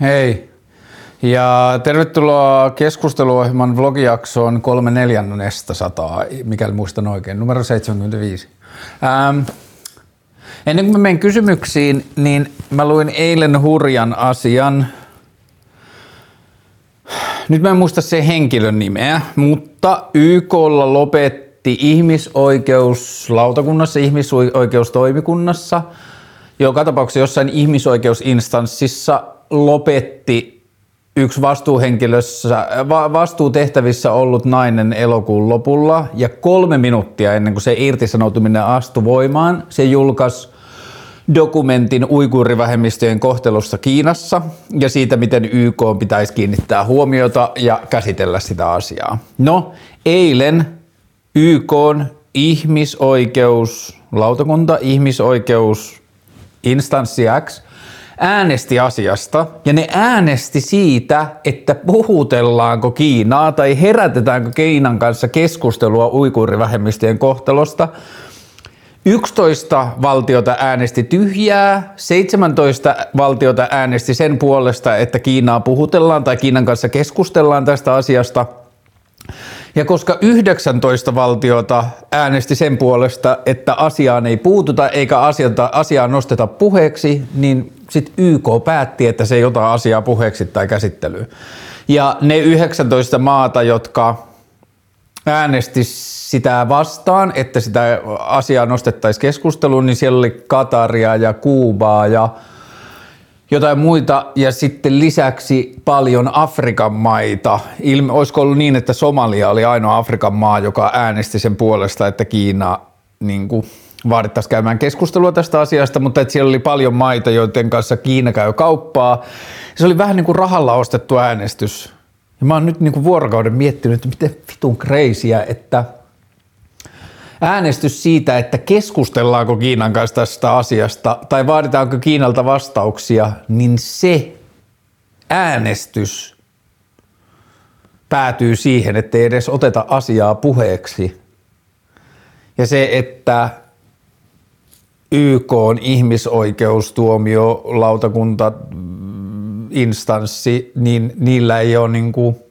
Hei. Ja tervetuloa keskusteluohjelman vlogijaksoon kolme neljännestä sataa, mikäli muistan oikein, numero 75. Ähm, ennen kuin mä menen kysymyksiin, niin mä luin eilen hurjan asian. Nyt mä en muista se henkilön nimeä, mutta YKlla lopetti ihmisoikeuslautakunnassa, ihmisoikeustoimikunnassa, joka tapauksessa jossain ihmisoikeusinstanssissa lopetti yksi vastuuhenkilössä, vastuutehtävissä ollut nainen elokuun lopulla ja kolme minuuttia ennen kuin se irtisanoutuminen astui voimaan, se julkaisi dokumentin uiguurivähemmistöjen kohtelusta Kiinassa ja siitä, miten YK pitäisi kiinnittää huomiota ja käsitellä sitä asiaa. No, eilen YK ihmisoikeuslautakunta, ihmisoikeus instanssi X äänesti asiasta ja ne äänesti siitä, että puhutellaanko Kiinaa tai herätetäänkö Kiinan kanssa keskustelua uikuurivähemmistöjen kohtelosta. 11 valtiota äänesti tyhjää, 17 valtiota äänesti sen puolesta, että Kiinaa puhutellaan tai Kiinan kanssa keskustellaan tästä asiasta – ja koska 19 valtiota äänesti sen puolesta, että asiaan ei puututa eikä asiata, asiaa nosteta puheeksi, niin sitten YK päätti, että se ei ota asiaa puheeksi tai käsittelyyn. Ja ne 19 maata, jotka äänesti sitä vastaan, että sitä asiaa nostettaisiin keskusteluun, niin siellä oli Kataria ja Kuubaa ja jotain muita ja sitten lisäksi paljon Afrikan maita. Ilme, olisiko ollut niin, että Somalia oli ainoa Afrikan maa, joka äänesti sen puolesta, että Kiina niin kuin, vaadittaisiin käymään keskustelua tästä asiasta, mutta että siellä oli paljon maita, joiden kanssa Kiina käy kauppaa. Se oli vähän niin kuin rahalla ostettu äänestys. Ja mä oon nyt niin kuin vuorokauden miettinyt, että miten vitun kreisiä, että – äänestys siitä, että keskustellaanko Kiinan kanssa tästä asiasta tai vaaditaanko Kiinalta vastauksia, niin se äänestys päätyy siihen, että ei edes oteta asiaa puheeksi. Ja se, että YK on ihmisoikeustuomiolautakunta instanssi, niin niillä ei ole niin kuin –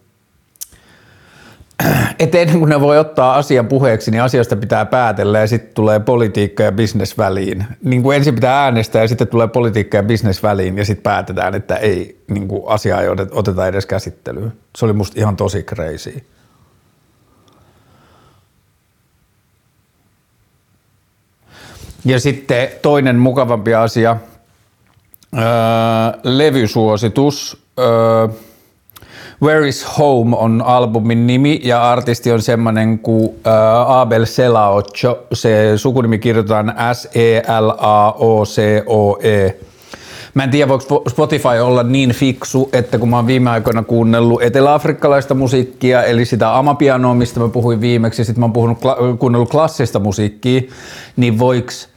että ennen kuin ne voi ottaa asian puheeksi, niin asiasta pitää päätellä ja sitten tulee politiikka ja bisnes väliin. Niin kuin ensin pitää äänestää ja sitten tulee politiikka ja bisnes väliin ja sitten päätetään, että ei niin kuin asiaa ei oteta edes käsittelyyn. Se oli musta ihan tosi crazy. Ja sitten toinen mukavampi asia, öö, levysuositus. Öö, Where is Home on albumin nimi ja artisti on semmoinen kuin äh, Abel Selaocho. Se sukunimi kirjoitetaan S-E-L-A-O-C-O-E. Mä en tiedä, voiko Spotify olla niin fiksu, että kun mä oon viime aikoina kuunnellut eteläafrikkalaista musiikkia, eli sitä amapianoa, mistä mä puhuin viimeksi, sitten mä oon puhunut, kuunnellut klassista musiikkia, niin voiks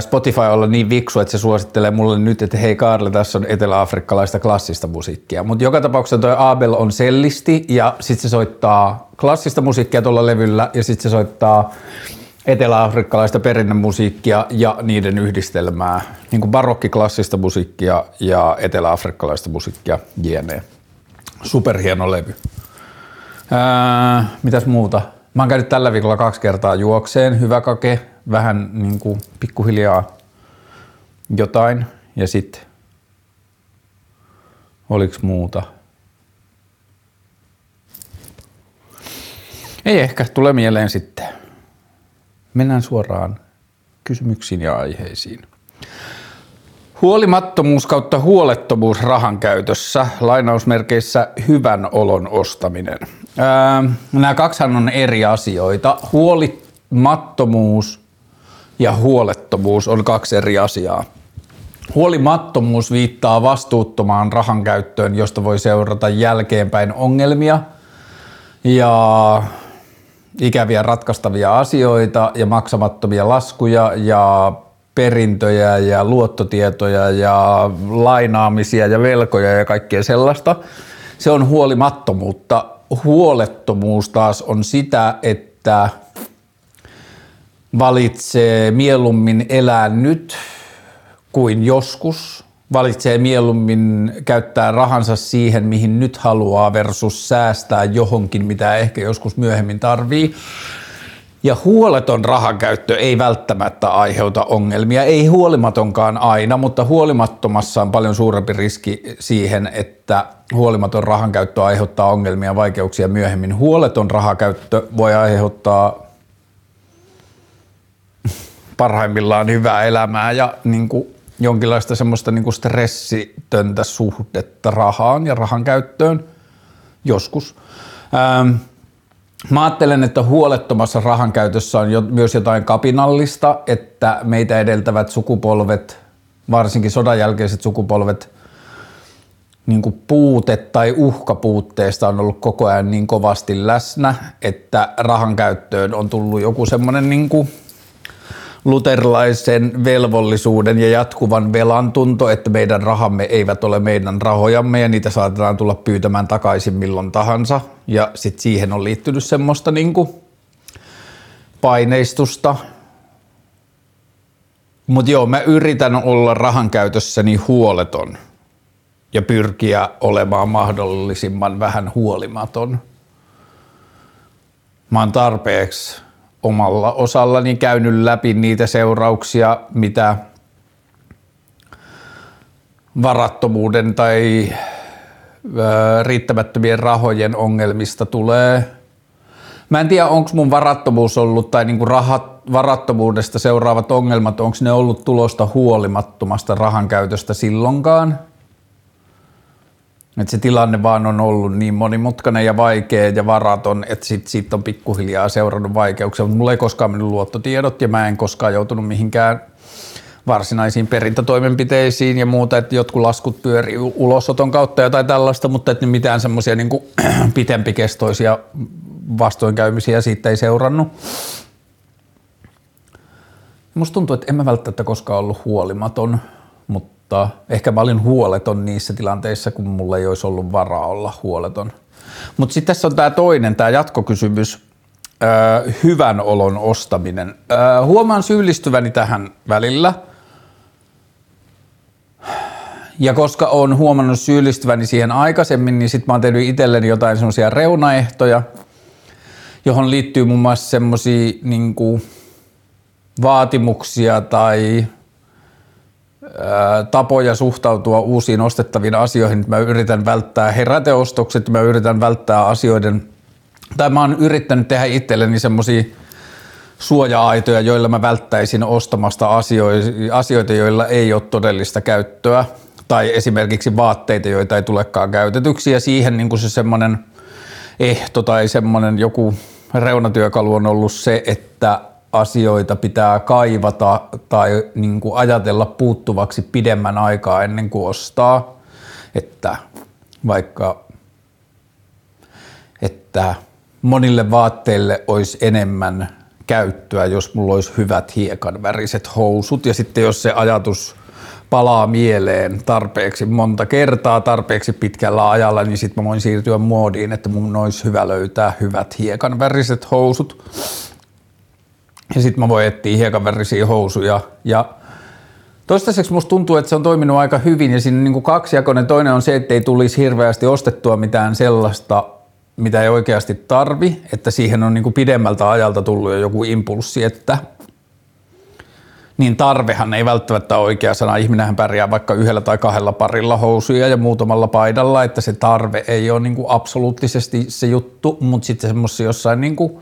Spotify olla niin viksu, että se suosittelee mulle nyt, että hei Karle, tässä on eteläafrikkalaista klassista musiikkia. Mutta joka tapauksessa toi Abel on sellisti ja sitten se soittaa klassista musiikkia tuolla levyllä ja sitten se soittaa eteläafrikkalaista perinnemusiikkia ja niiden yhdistelmää, niin kuin barokkiklassista musiikkia ja eteläafrikkalaista musiikkia, jne. Superhieno levy. Ää, mitäs muuta? Mä oon käynyt tällä viikolla kaksi kertaa juokseen, hyvä kake, vähän niin kuin pikkuhiljaa jotain ja sitten oliks muuta? Ei ehkä, tule mieleen sitten. Mennään suoraan kysymyksiin ja aiheisiin. Huolimattomuus kautta huolettomuus rahan käytössä, lainausmerkeissä hyvän olon ostaminen. Ää, nämä kaksihan on eri asioita. Huolimattomuus ja huolettomuus on kaksi eri asiaa. Huolimattomuus viittaa vastuuttomaan rahan käyttöön, josta voi seurata jälkeenpäin ongelmia ja ikäviä ratkaistavia asioita ja maksamattomia laskuja ja perintöjä ja luottotietoja ja lainaamisia ja velkoja ja kaikkea sellaista. Se on huolimattomuutta. Huolettomuus taas on sitä, että valitsee mieluummin elää nyt kuin joskus valitsee mieluummin käyttää rahansa siihen, mihin nyt haluaa versus säästää johonkin, mitä ehkä joskus myöhemmin tarvii. Ja huoleton rahankäyttö ei välttämättä aiheuta ongelmia, ei huolimatonkaan aina, mutta huolimattomassa on paljon suurempi riski siihen, että huolimaton rahankäyttö aiheuttaa ongelmia ja vaikeuksia myöhemmin. Huoleton rahankäyttö voi aiheuttaa parhaimmillaan hyvää elämää ja niin kuin jonkinlaista semmoista niin kuin stressitöntä suhdetta rahaan ja rahan käyttöön joskus. Ähm, Mä ajattelen, että huolettomassa rahan käytössä on jo, myös jotain kapinallista, että meitä edeltävät sukupolvet, varsinkin sodan jälkeiset sukupolvet, niin kuin puute tai uhka puutteesta on ollut koko ajan niin kovasti läsnä, että rahan käyttöön on tullut joku semmoinen niin kuin luterilaisen velvollisuuden ja jatkuvan velan tunto, että meidän rahamme eivät ole meidän rahojamme ja niitä saatetaan tulla pyytämään takaisin milloin tahansa. Ja sitten siihen on liittynyt semmoista niinku paineistusta. Mutta joo, mä yritän olla rahan käytössäni huoleton ja pyrkiä olemaan mahdollisimman vähän huolimaton. Mä oon tarpeeksi omalla osallani käynyt läpi niitä seurauksia, mitä varattomuuden tai riittämättömien rahojen ongelmista tulee. Mä en tiedä, onko mun varattomuus ollut tai niinku rahat, varattomuudesta seuraavat ongelmat, onko ne ollut tulosta huolimattomasta rahan käytöstä silloinkaan – että se tilanne vaan on ollut niin monimutkainen ja vaikea ja varaton, että sit, siitä on pikkuhiljaa seurannut vaikeuksia, mutta mulla ei koskaan mennyt luottotiedot ja mä en koskaan joutunut mihinkään varsinaisiin perintätoimenpiteisiin ja muuta, että jotkut laskut pyörii ulosoton kautta jotain tällaista, mutta että mitään semmoisia niin pitempikestoisia vastoinkäymisiä siitä ei seurannut. Musta tuntuu, että en mä välttämättä koskaan ollut huolimaton, mutta mutta ehkä mä olin huoleton niissä tilanteissa, kun mulla ei olisi ollut varaa olla huoleton. Mutta sitten tässä on tämä toinen, tämä jatkokysymys, öö, hyvän olon ostaminen. Öö, huomaan syyllistyväni tähän välillä. Ja koska olen huomannut syyllistyväni siihen aikaisemmin, niin sitten mä oon tehnyt itselleni jotain semmoisia reunaehtoja, johon liittyy muun muassa semmoisia niin vaatimuksia tai tapoja suhtautua uusiin ostettaviin asioihin. Mä yritän välttää heräteostokset, mä yritän välttää asioiden, tai mä oon yrittänyt tehdä itselleni semmoisia suoja-aitoja, joilla mä välttäisin ostamasta asioita, joilla ei ole todellista käyttöä, tai esimerkiksi vaatteita, joita ei tulekaan käytetyksi, ja siihen niin se semmoinen ehto tai semmoinen joku reunatyökalu on ollut se, että asioita pitää kaivata tai niin kuin ajatella puuttuvaksi pidemmän aikaa ennen kuin ostaa. Että vaikka että monille vaatteille olisi enemmän käyttöä, jos mulla olisi hyvät hiekan väriset housut. Ja sitten jos se ajatus palaa mieleen tarpeeksi monta kertaa, tarpeeksi pitkällä ajalla, niin sitten mä voin siirtyä muodiin, että mun olisi hyvä löytää hyvät hiekan väriset housut. Ja sitten mä voin etsiä hiekanvärisiä housuja. Ja toistaiseksi musta tuntuu, että se on toiminut aika hyvin ja siinä on niin kaksijakoinen. Toinen on se, että ei tulisi hirveästi ostettua mitään sellaista, mitä ei oikeasti tarvi, että siihen on niin kuin pidemmältä ajalta tullut jo joku impulssi, että niin tarvehan ei välttämättä ole oikea sana. Ihminenhän pärjää vaikka yhdellä tai kahdella parilla housuja ja muutamalla paidalla, että se tarve ei ole niin kuin absoluuttisesti se juttu, mutta sitten semmoisia jossain niin kuin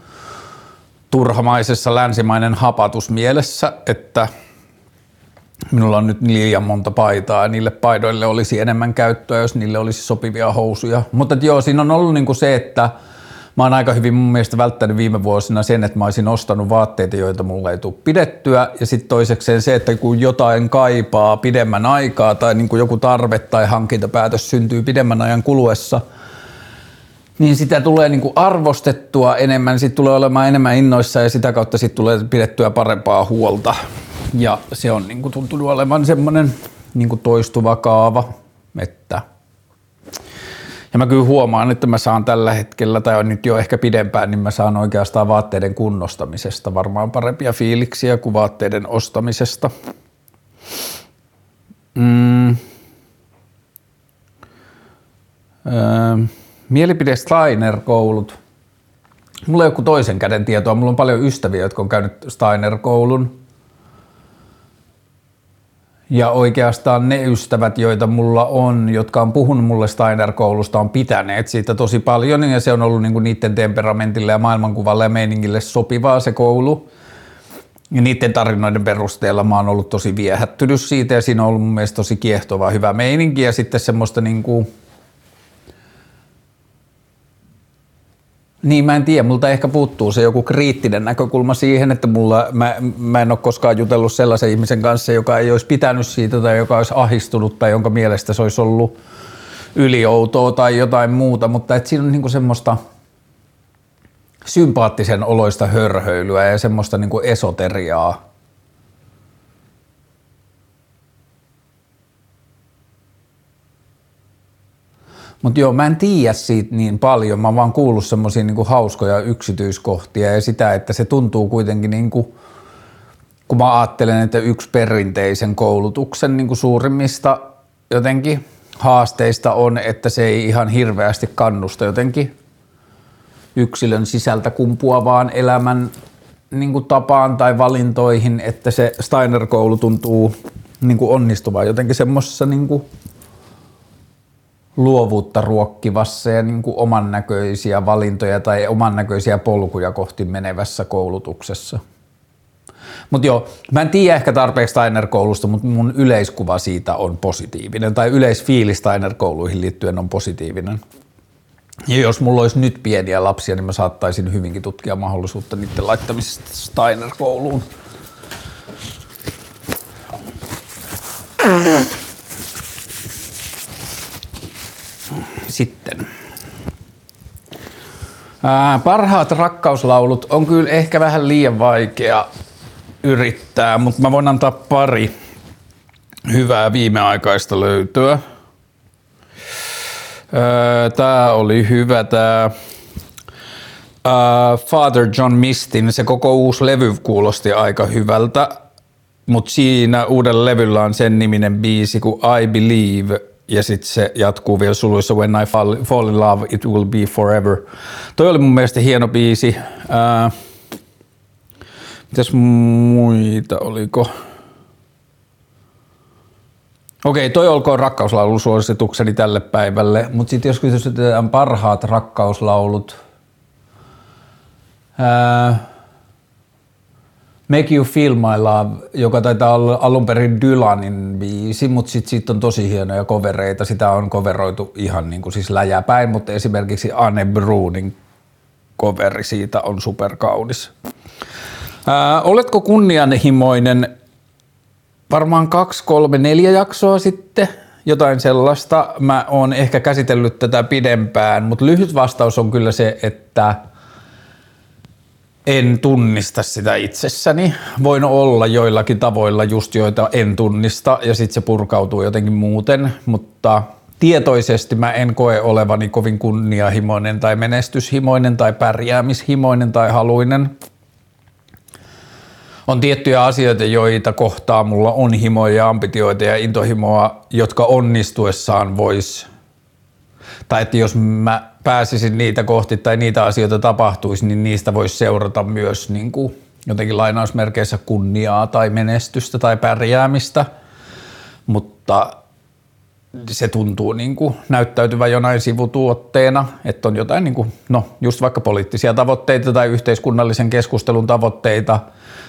turhamaisessa länsimainen hapatus mielessä, että minulla on nyt liian monta paitaa ja niille paidoille olisi enemmän käyttöä, jos niille olisi sopivia housuja. Mutta joo, siinä on ollut niinku se, että mä oon aika hyvin mun mielestä välttänyt viime vuosina sen, että mä olisin ostanut vaatteita, joita mulla ei tule pidettyä. Ja sitten toisekseen se, että kun jotain kaipaa pidemmän aikaa tai niin kuin joku tarve tai hankintapäätös syntyy pidemmän ajan kuluessa – niin sitä tulee niin kuin arvostettua enemmän, sitten tulee olemaan enemmän innoissa ja sitä kautta sitten tulee pidettyä parempaa huolta. Ja se on niin kuin tuntunut olevan semmoinen niin kuin toistuva kaava, että ja mä kyllä huomaan, että mä saan tällä hetkellä, tai on nyt jo ehkä pidempään, niin mä saan oikeastaan vaatteiden kunnostamisesta varmaan parempia fiiliksiä kuin vaatteiden ostamisesta. Mm. Öö, mielipide Steiner-koulut. Mulla ei ole toisen käden tietoa. Mulla on paljon ystäviä, jotka on käynyt Steiner-koulun. Ja oikeastaan ne ystävät, joita mulla on, jotka on puhunut mulle Steiner-koulusta, on pitäneet siitä tosi paljon ja se on ollut niinku niiden temperamentille ja maailmankuvalle ja meiningille sopivaa se koulu. Ja niiden tarinoiden perusteella mä oon ollut tosi viehättynyt siitä ja siinä on ollut mun mielestä tosi kiehtova hyvä meininki ja sitten semmoista niinku, Niin, mä en tiedä. Multa ehkä puuttuu se joku kriittinen näkökulma siihen, että mulla, mä, mä en ole koskaan jutellut sellaisen ihmisen kanssa, joka ei olisi pitänyt siitä tai joka olisi ahistunut tai jonka mielestä se olisi ollut ylioutoa tai jotain muuta, mutta et siinä on niinku semmoista sympaattisen oloista hörhöilyä ja semmoista niinku esoteriaa Mutta joo, mä en tiedä siitä niin paljon. Mä oon vaan kuullut semmoisia niinku hauskoja yksityiskohtia ja sitä, että se tuntuu kuitenkin niinku, kun mä ajattelen, että yksi perinteisen koulutuksen niinku suurimmista jotenkin haasteista on, että se ei ihan hirveästi kannusta jotenkin yksilön sisältä kumpuavaan elämän niin tapaan tai valintoihin, että se Steiner-koulu tuntuu niin kuin onnistuvan jotenkin semmoisessa niin luovuutta ruokkivassa ja niin kuin oman näköisiä valintoja tai oman näköisiä polkuja kohti menevässä koulutuksessa. Mutta joo, mä en tiedä ehkä tarpeeksi Steiner-koulusta, mutta mun yleiskuva siitä on positiivinen, tai yleisfiilis Steiner-kouluihin liittyen on positiivinen. Ja jos mulla olisi nyt pieniä lapsia, niin mä saattaisin hyvinkin tutkia mahdollisuutta niiden laittamisesta Steiner-kouluun. Sitten. Ää, parhaat rakkauslaulut on kyllä ehkä vähän liian vaikea yrittää, mutta mä voin antaa pari hyvää viimeaikaista löytöä. Tää oli hyvä tää Father John Mistin, se koko uusi levy kuulosti aika hyvältä, mutta siinä uudella levyllä on sen niminen biisi kuin I Believe – ja sitten se jatkuu vielä suluissa When I fall, fall in love, it will be forever. Toi oli mun mielestä hieno biisi. Ää, mitäs muita oliko? Okei, toi olkoon rakkauslaulusuositukseni tälle päivälle, mutta sitten jos kysytään parhaat rakkauslaulut, ää, Make You Feel My Love, joka taitaa olla alun perin Dylanin biisi, mutta sitten sit on tosi hienoja kovereita. Sitä on koveroitu ihan niin kuin siis läjäpäin, mutta esimerkiksi Anne Brunin coveri siitä on superkaunis. Ää, oletko kunnianhimoinen varmaan kaksi, kolme, neljä jaksoa sitten, jotain sellaista. Mä oon ehkä käsitellyt tätä pidempään, mutta lyhyt vastaus on kyllä se, että – en tunnista sitä itsessäni. Voin olla joillakin tavoilla just joita en tunnista ja sitten se purkautuu jotenkin muuten, mutta tietoisesti mä en koe olevani kovin kunniahimoinen tai menestyshimoinen tai pärjäämishimoinen tai haluinen. On tiettyjä asioita, joita kohtaa mulla on himoja ja ambitioita ja intohimoa, jotka onnistuessaan vois tai että jos mä pääsisin niitä kohti tai niitä asioita tapahtuisi, niin niistä voisi seurata myös niin kuin jotenkin lainausmerkeissä kunniaa tai menestystä tai pärjäämistä, mutta se tuntuu niin kuin näyttäytyvä jonain sivutuotteena, että on jotain, niin kuin, no just vaikka poliittisia tavoitteita tai yhteiskunnallisen keskustelun tavoitteita,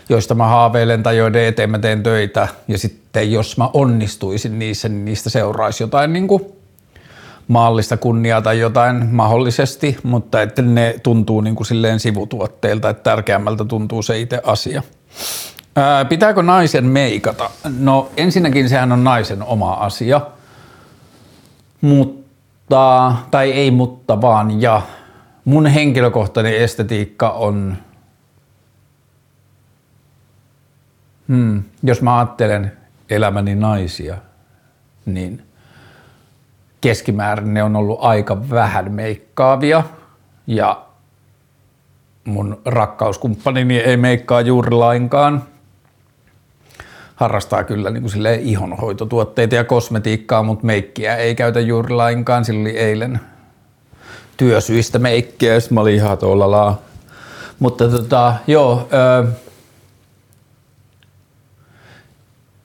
joista mä haaveilen tai joiden eteen mä teen töitä, ja sitten jos mä onnistuisin niissä, niin niistä seuraisi jotain niin kuin maallista kunniaa tai jotain mahdollisesti, mutta että ne tuntuu niin kuin silleen sivutuotteilta, että tärkeämmältä tuntuu se itse asia. Ää, pitääkö naisen meikata? No ensinnäkin sehän on naisen oma asia, mutta, tai ei mutta vaan ja. Mun henkilökohtainen estetiikka on, hmm, jos mä ajattelen elämäni naisia, niin – keskimäärin ne on ollut aika vähän meikkaavia ja mun rakkauskumppanini ei meikkaa juuri lainkaan. harrastaa kyllä niin kuin ihonhoitotuotteita ja kosmetiikkaa, mutta meikkiä ei käytä juuri lainkaan. Sillä oli eilen työsyistä meikkiä, ja mä olin ihan tuolla. Mutta tota, joo, öö,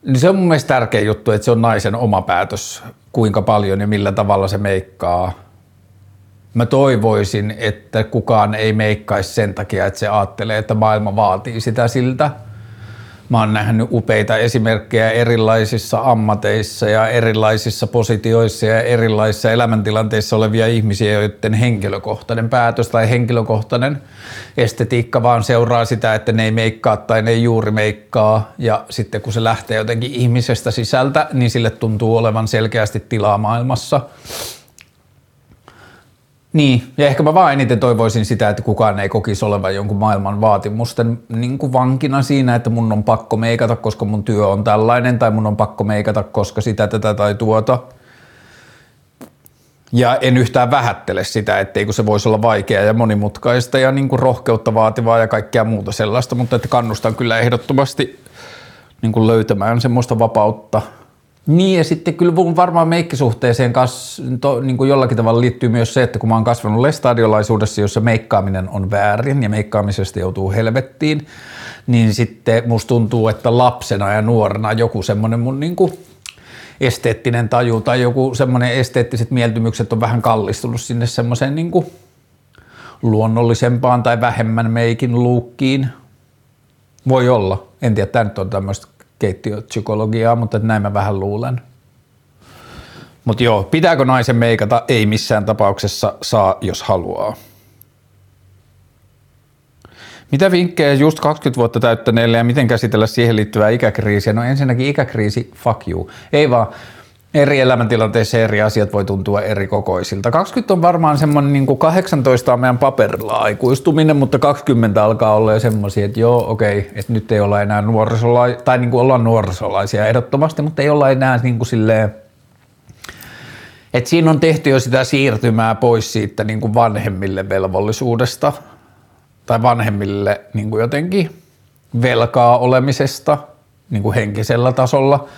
niin se on mun mielestä tärkeä juttu, että se on naisen oma päätös, kuinka paljon ja millä tavalla se meikkaa. Mä toivoisin, että kukaan ei meikkaisi sen takia, että se ajattelee, että maailma vaatii sitä siltä – Mä oon nähnyt upeita esimerkkejä erilaisissa ammateissa ja erilaisissa positioissa ja erilaisissa elämäntilanteissa olevia ihmisiä, joiden henkilökohtainen päätös tai henkilökohtainen estetiikka vaan seuraa sitä, että ne ei meikkaa tai ne ei juuri meikkaa. Ja sitten kun se lähtee jotenkin ihmisestä sisältä, niin sille tuntuu olevan selkeästi tilaa maailmassa – niin, ja ehkä mä vaan eniten toivoisin sitä, että kukaan ei kokisi olevan jonkun maailman vaatimusten niin kuin vankina siinä, että mun on pakko meikata, koska mun työ on tällainen, tai mun on pakko meikata, koska sitä, tätä tai tuota. Ja en yhtään vähättele sitä, etteikö se voisi olla vaikeaa ja monimutkaista ja niin kuin rohkeutta vaativaa ja kaikkea muuta sellaista, mutta että kannustan kyllä ehdottomasti niin kuin löytämään semmoista vapautta – niin ja sitten kyllä mun varmaan meikkisuhteeseen kas, to, niin kuin jollakin tavalla liittyy myös se, että kun mä oon kasvanut lestadiolaisuudessa, jossa meikkaaminen on väärin ja meikkaamisesta joutuu helvettiin, niin sitten musta tuntuu, että lapsena ja nuorena joku semmoinen mun niin kuin esteettinen taju tai joku semmoinen esteettiset mieltymykset on vähän kallistunut sinne semmoiseen niin kuin luonnollisempaan tai vähemmän meikin luukkiin. Voi olla. En tiedä, tämä nyt on tämmöistä keittiöpsykologiaa, mutta näin mä vähän luulen. Mutta joo, pitääkö naisen meikata? Ei missään tapauksessa saa, jos haluaa. Mitä vinkkejä just 20 vuotta täyttäneelle ja miten käsitellä siihen liittyvää ikäkriisiä? No ensinnäkin ikäkriisi, fuck you. Ei vaan, eri elämäntilanteissa eri asiat voi tuntua eri kokoisilta. 20 on varmaan semmoinen niin kuin 18 on meidän paperilla aikuistuminen, mutta 20 alkaa olla jo semmoisia, että joo, okei, että nyt ei olla enää nuorisolaisia, tai niin kuin ollaan nuorisolaisia ehdottomasti, mutta ei olla enää niin kuin silleen, että siinä on tehty jo sitä siirtymää pois siitä niin kuin vanhemmille velvollisuudesta tai vanhemmille niin kuin jotenkin velkaa olemisesta niin kuin henkisellä tasolla –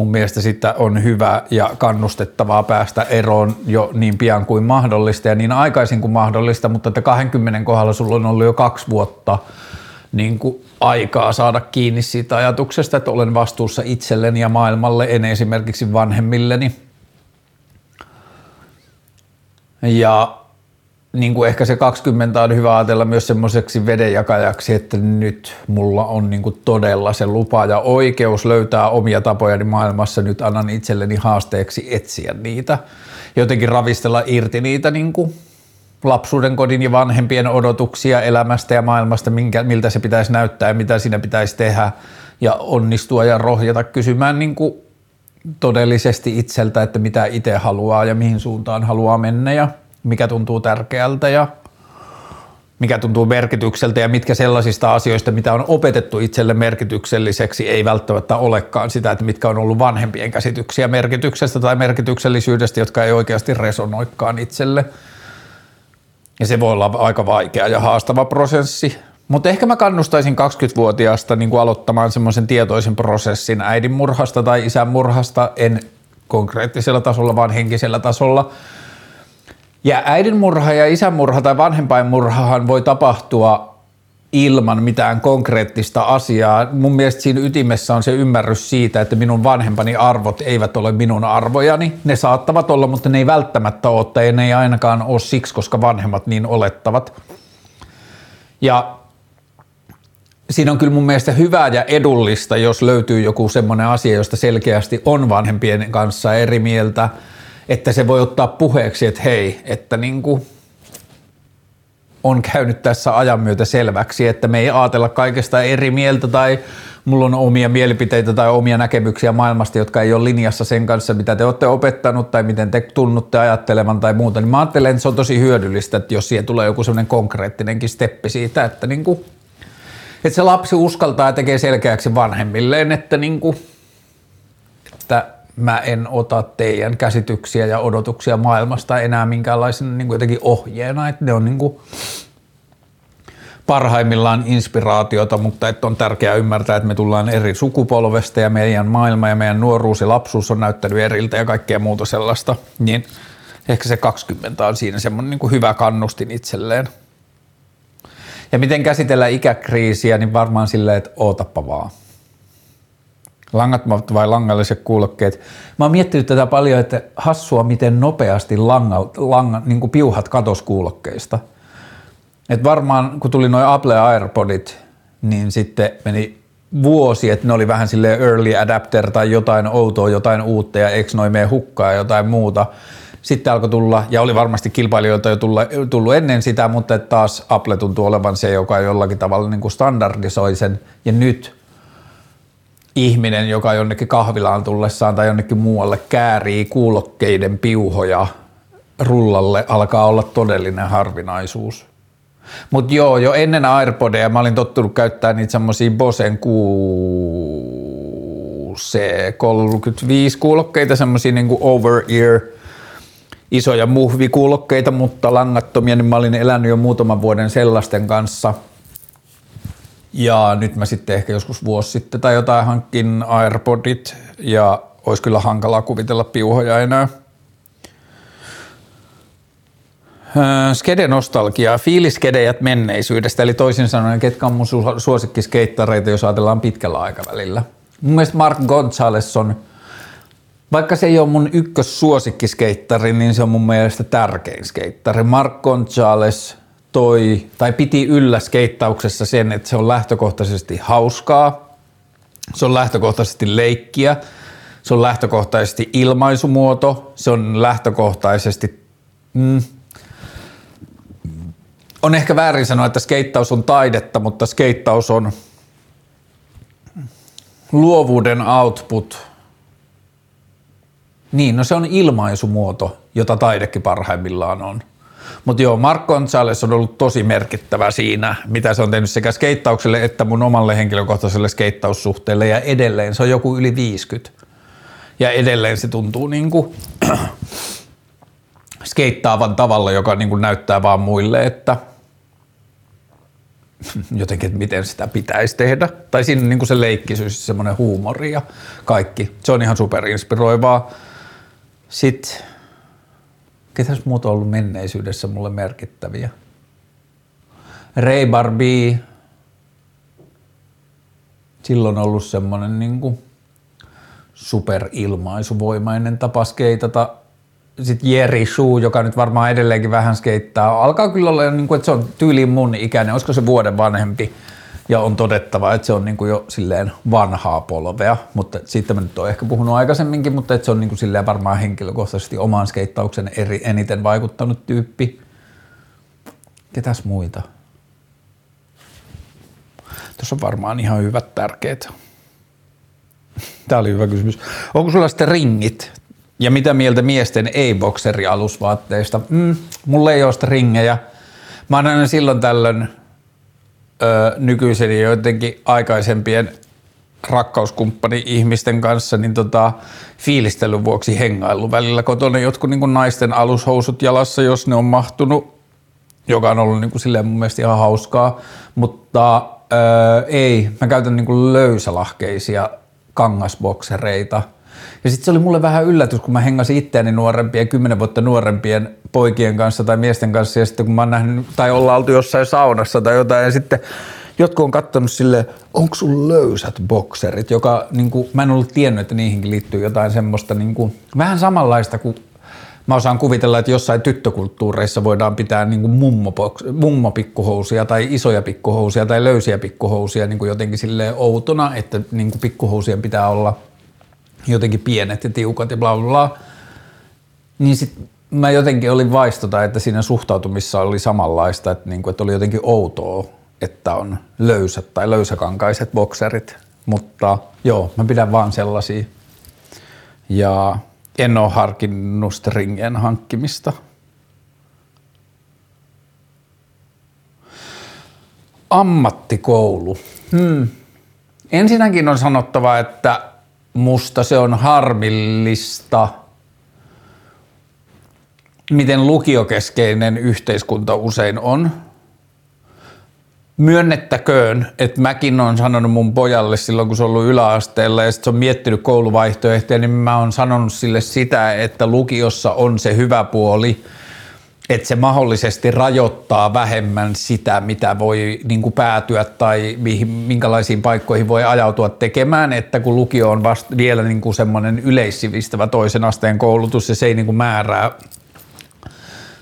mun mielestä sitä on hyvä ja kannustettavaa päästä eroon jo niin pian kuin mahdollista ja niin aikaisin kuin mahdollista, mutta että 20 kohdalla sulla on ollut jo kaksi vuotta niin kuin aikaa saada kiinni siitä ajatuksesta, että olen vastuussa itselleni ja maailmalle, en esimerkiksi vanhemmilleni. Ja niin kuin ehkä se 20 on hyvä ajatella myös semmoiseksi vedenjakajaksi, että nyt mulla on niin kuin todella se lupa ja oikeus löytää omia tapojani maailmassa. Nyt annan itselleni haasteeksi etsiä niitä, jotenkin ravistella irti niitä niin kuin lapsuuden kodin ja vanhempien odotuksia elämästä ja maailmasta, minkä, miltä se pitäisi näyttää ja mitä siinä pitäisi tehdä ja onnistua ja rohjata kysymään niin kuin todellisesti itseltä, että mitä itse haluaa ja mihin suuntaan haluaa mennä ja mikä tuntuu tärkeältä ja mikä tuntuu merkitykseltä ja mitkä sellaisista asioista, mitä on opetettu itselle merkitykselliseksi, ei välttämättä olekaan sitä, että mitkä on ollut vanhempien käsityksiä merkityksestä tai merkityksellisyydestä, jotka ei oikeasti resonoikaan itselle. Ja se voi olla aika vaikea ja haastava prosessi. Mutta ehkä mä kannustaisin 20-vuotiaasta niin kuin aloittamaan semmoisen tietoisen prosessin äidin murhasta tai isän murhasta, en konkreettisella tasolla, vaan henkisellä tasolla – ja äidinmurha ja isänmurha tai vanhempainmurhahan voi tapahtua ilman mitään konkreettista asiaa. Mun mielestä siinä ytimessä on se ymmärrys siitä, että minun vanhempani arvot eivät ole minun arvojani. Ne saattavat olla, mutta ne ei välttämättä ole, tai ne ei ainakaan ole siksi, koska vanhemmat niin olettavat. Ja siinä on kyllä mun mielestä hyvää ja edullista, jos löytyy joku semmoinen asia, josta selkeästi on vanhempien kanssa eri mieltä – että se voi ottaa puheeksi, että hei, että niin kuin on käynyt tässä ajan myötä selväksi, että me ei ajatella kaikesta eri mieltä tai mulla on omia mielipiteitä tai omia näkemyksiä maailmasta, jotka ei ole linjassa sen kanssa, mitä te olette opettanut tai miten te tunnutte ajattelevan tai muuta, niin mä ajattelen, että se on tosi hyödyllistä, että jos siihen tulee joku semmoinen konkreettinenkin steppi siitä, että, niin kuin, että se lapsi uskaltaa ja tekee selkeäksi vanhemmilleen, että, niin kuin, että mä en ota teidän käsityksiä ja odotuksia maailmasta enää minkäänlaisena niin jotenkin ohjeena, että ne on niin kuin parhaimmillaan inspiraatiota, mutta että on tärkeää ymmärtää, että me tullaan eri sukupolvesta ja meidän maailma ja meidän nuoruus ja lapsuus on näyttänyt eriltä ja kaikkea muuta sellaista, niin ehkä se 20 on siinä semmoinen niin kuin hyvä kannustin itselleen. Ja miten käsitellä ikäkriisiä, niin varmaan silleen, että ootappa vaan. Langattomat vai langalliset kuulokkeet. Mä oon miettinyt tätä paljon, että hassua, miten nopeasti langa, langa, niin kuin piuhat katos kuulokkeista. Et varmaan kun tuli noin Apple AirPodit, niin sitten meni vuosi, että ne oli vähän sille early adapter tai jotain outoa, jotain uutta ja eikö noin mene hukkaa ja jotain muuta. Sitten alkoi tulla, ja oli varmasti kilpailijoilta jo tullut, tullut ennen sitä, mutta taas Apple tuntuu olevan se, joka jollakin tavalla niin kuin standardisoi sen. Ja nyt ihminen, joka jonnekin kahvilaan tullessaan tai jonnekin muualle käärii kuulokkeiden piuhoja rullalle, alkaa olla todellinen harvinaisuus. Mutta joo, jo ennen AirPodeja mä olin tottunut käyttää niitä semmosia Bosen QC35 kuulokkeita, semmosia niinku over-ear isoja muhvikuulokkeita, mutta langattomia, niin mä olin elänyt jo muutaman vuoden sellaisten kanssa – ja nyt mä sitten ehkä joskus vuosi sitten tai jotain hankkin AirPodit ja olisi kyllä hankalaa kuvitella piuhoja enää. Öö, skede-nostalgiaa, fiiliskedejät menneisyydestä, eli toisin sanoen, ketkä on mun suosikkiskeittareita, jos ajatellaan pitkällä aikavälillä. Mun mielestä Mark Gonzales on, vaikka se ei ole mun ykkössuosikkiskeittari, niin se on mun mielestä tärkein skeittari. Mark Gonzales toi, tai piti yllä skeittauksessa sen, että se on lähtökohtaisesti hauskaa, se on lähtökohtaisesti leikkiä, se on lähtökohtaisesti ilmaisumuoto, se on lähtökohtaisesti, mm, on ehkä väärin sanoa, että skeittaus on taidetta, mutta skeittaus on luovuuden output. Niin, no se on ilmaisumuoto, jota taidekin parhaimmillaan on. Mutta joo, Mark Gonzales on ollut tosi merkittävä siinä, mitä se on tehnyt sekä skeittaukselle että mun omalle henkilökohtaiselle skeittaussuhteelle ja edelleen se on joku yli 50. Ja edelleen se tuntuu niin kuin skeittaavan tavalla, joka niin kuin näyttää vaan muille, että jotenkin, että miten sitä pitäisi tehdä. Tai siinä niin kuin se leikkisyys, semmoinen huumori ja kaikki. Se on ihan superinspiroivaa. Sitten Ketäs muuta on ollut menneisyydessä mulle merkittäviä? Ray Barbie. Silloin ollut semmoinen niin superilmaisuvoimainen tapa skeitata. Sitten Jerry Shu, joka nyt varmaan edelleenkin vähän skeittaa. Alkaa kyllä olla, niin kuin, että se on tyyliin mun ikäinen, olisiko se vuoden vanhempi ja on todettava, että se on niin kuin jo silleen vanhaa polvea, mutta siitä mä nyt oon ehkä puhunut aikaisemminkin, mutta että se on niin kuin silleen varmaan henkilökohtaisesti omaan skeittauksen eri, eniten vaikuttanut tyyppi. Ketäs muita? Tuossa on varmaan ihan hyvät tärkeät. Tämä oli hyvä kysymys. Onko sulla sitten ringit? Ja mitä mieltä miesten ei-bokseri-alusvaatteista? Mm, mulla ei ole sitä ringejä. Mä oon aina silloin tällöin nykyisen ja jotenkin aikaisempien rakkauskumppani ihmisten kanssa niin tota, fiilistelyn vuoksi hengailu välillä kotona. Jotkut niin kuin naisten alushousut jalassa, jos ne on mahtunut, joka on ollut niin kuin silleen mun mielestä ihan hauskaa, mutta öö, ei, mä käytän niin kuin löysälahkeisia kangasboksereita – ja sitten se oli mulle vähän yllätys, kun mä hengasin itseäni nuorempien, kymmenen vuotta nuorempien poikien kanssa tai miesten kanssa. Ja sitten kun mä oon nähnyt, tai ollaan oltu jossain saunassa tai jotain ja sitten jotkut on katsonut sille, onko sun löysät bokserit, joka niin kuin, mä en ollut tiennyt, että niihinkin liittyy jotain semmoista niin kuin, vähän samanlaista kuin mä osaan kuvitella, että jossain tyttökulttuureissa voidaan pitää niin kuin mummopikkuhousia tai isoja pikkuhousia tai löysiä pikkuhousia niin kuin jotenkin silleen outona, että niin kuin pikkuhousien pitää olla – jotenkin pienet ja tiukat ja bla bla bla. Niin sit mä jotenkin olin vaistota, että siinä suhtautumissa oli samanlaista, että, niin kuin, että oli jotenkin outoa, että on löysät tai löysäkankaiset bokserit. Mutta joo, mä pidän vaan sellaisia. Ja en ole harkinnut stringien hankkimista. Ammattikoulu. Hmm. Ensinnäkin on sanottava, että musta se on harmillista, miten lukiokeskeinen yhteiskunta usein on. myönnettäköön, että mäkin on sanonut mun pojalle silloin, kun se on ollut yläasteella ja sitten se on miettinyt kouluvaihtoehtoja, niin mä oon sanonut sille sitä, että lukiossa on se hyvä puoli, että se mahdollisesti rajoittaa vähemmän sitä, mitä voi niin kuin päätyä tai mihin, minkälaisiin paikkoihin voi ajautua tekemään, että kun lukio on vasta vielä niin kuin semmoinen yleissivistävä toisen asteen koulutus ja se ei niin kuin määrää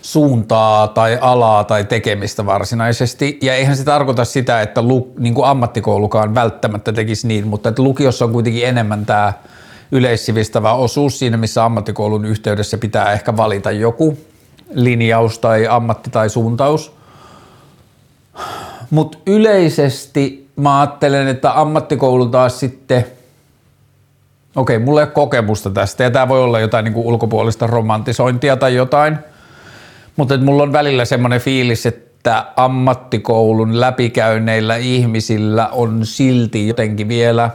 suuntaa tai alaa tai tekemistä varsinaisesti. Ja eihän se tarkoita sitä, että lu, niin kuin ammattikoulukaan välttämättä tekisi niin, mutta että lukiossa on kuitenkin enemmän tämä yleissivistävä osuus siinä, missä ammattikoulun yhteydessä pitää ehkä valita joku linjaus tai ammatti tai suuntaus. Mutta yleisesti mä ajattelen, että ammattikoulu taas sitten, okei, mulla ei ole kokemusta tästä ja tämä voi olla jotain niin kuin ulkopuolista romantisointia tai jotain – mutta mulla on välillä semmoinen fiilis, että ammattikoulun läpikäyneillä ihmisillä on silti jotenkin vielä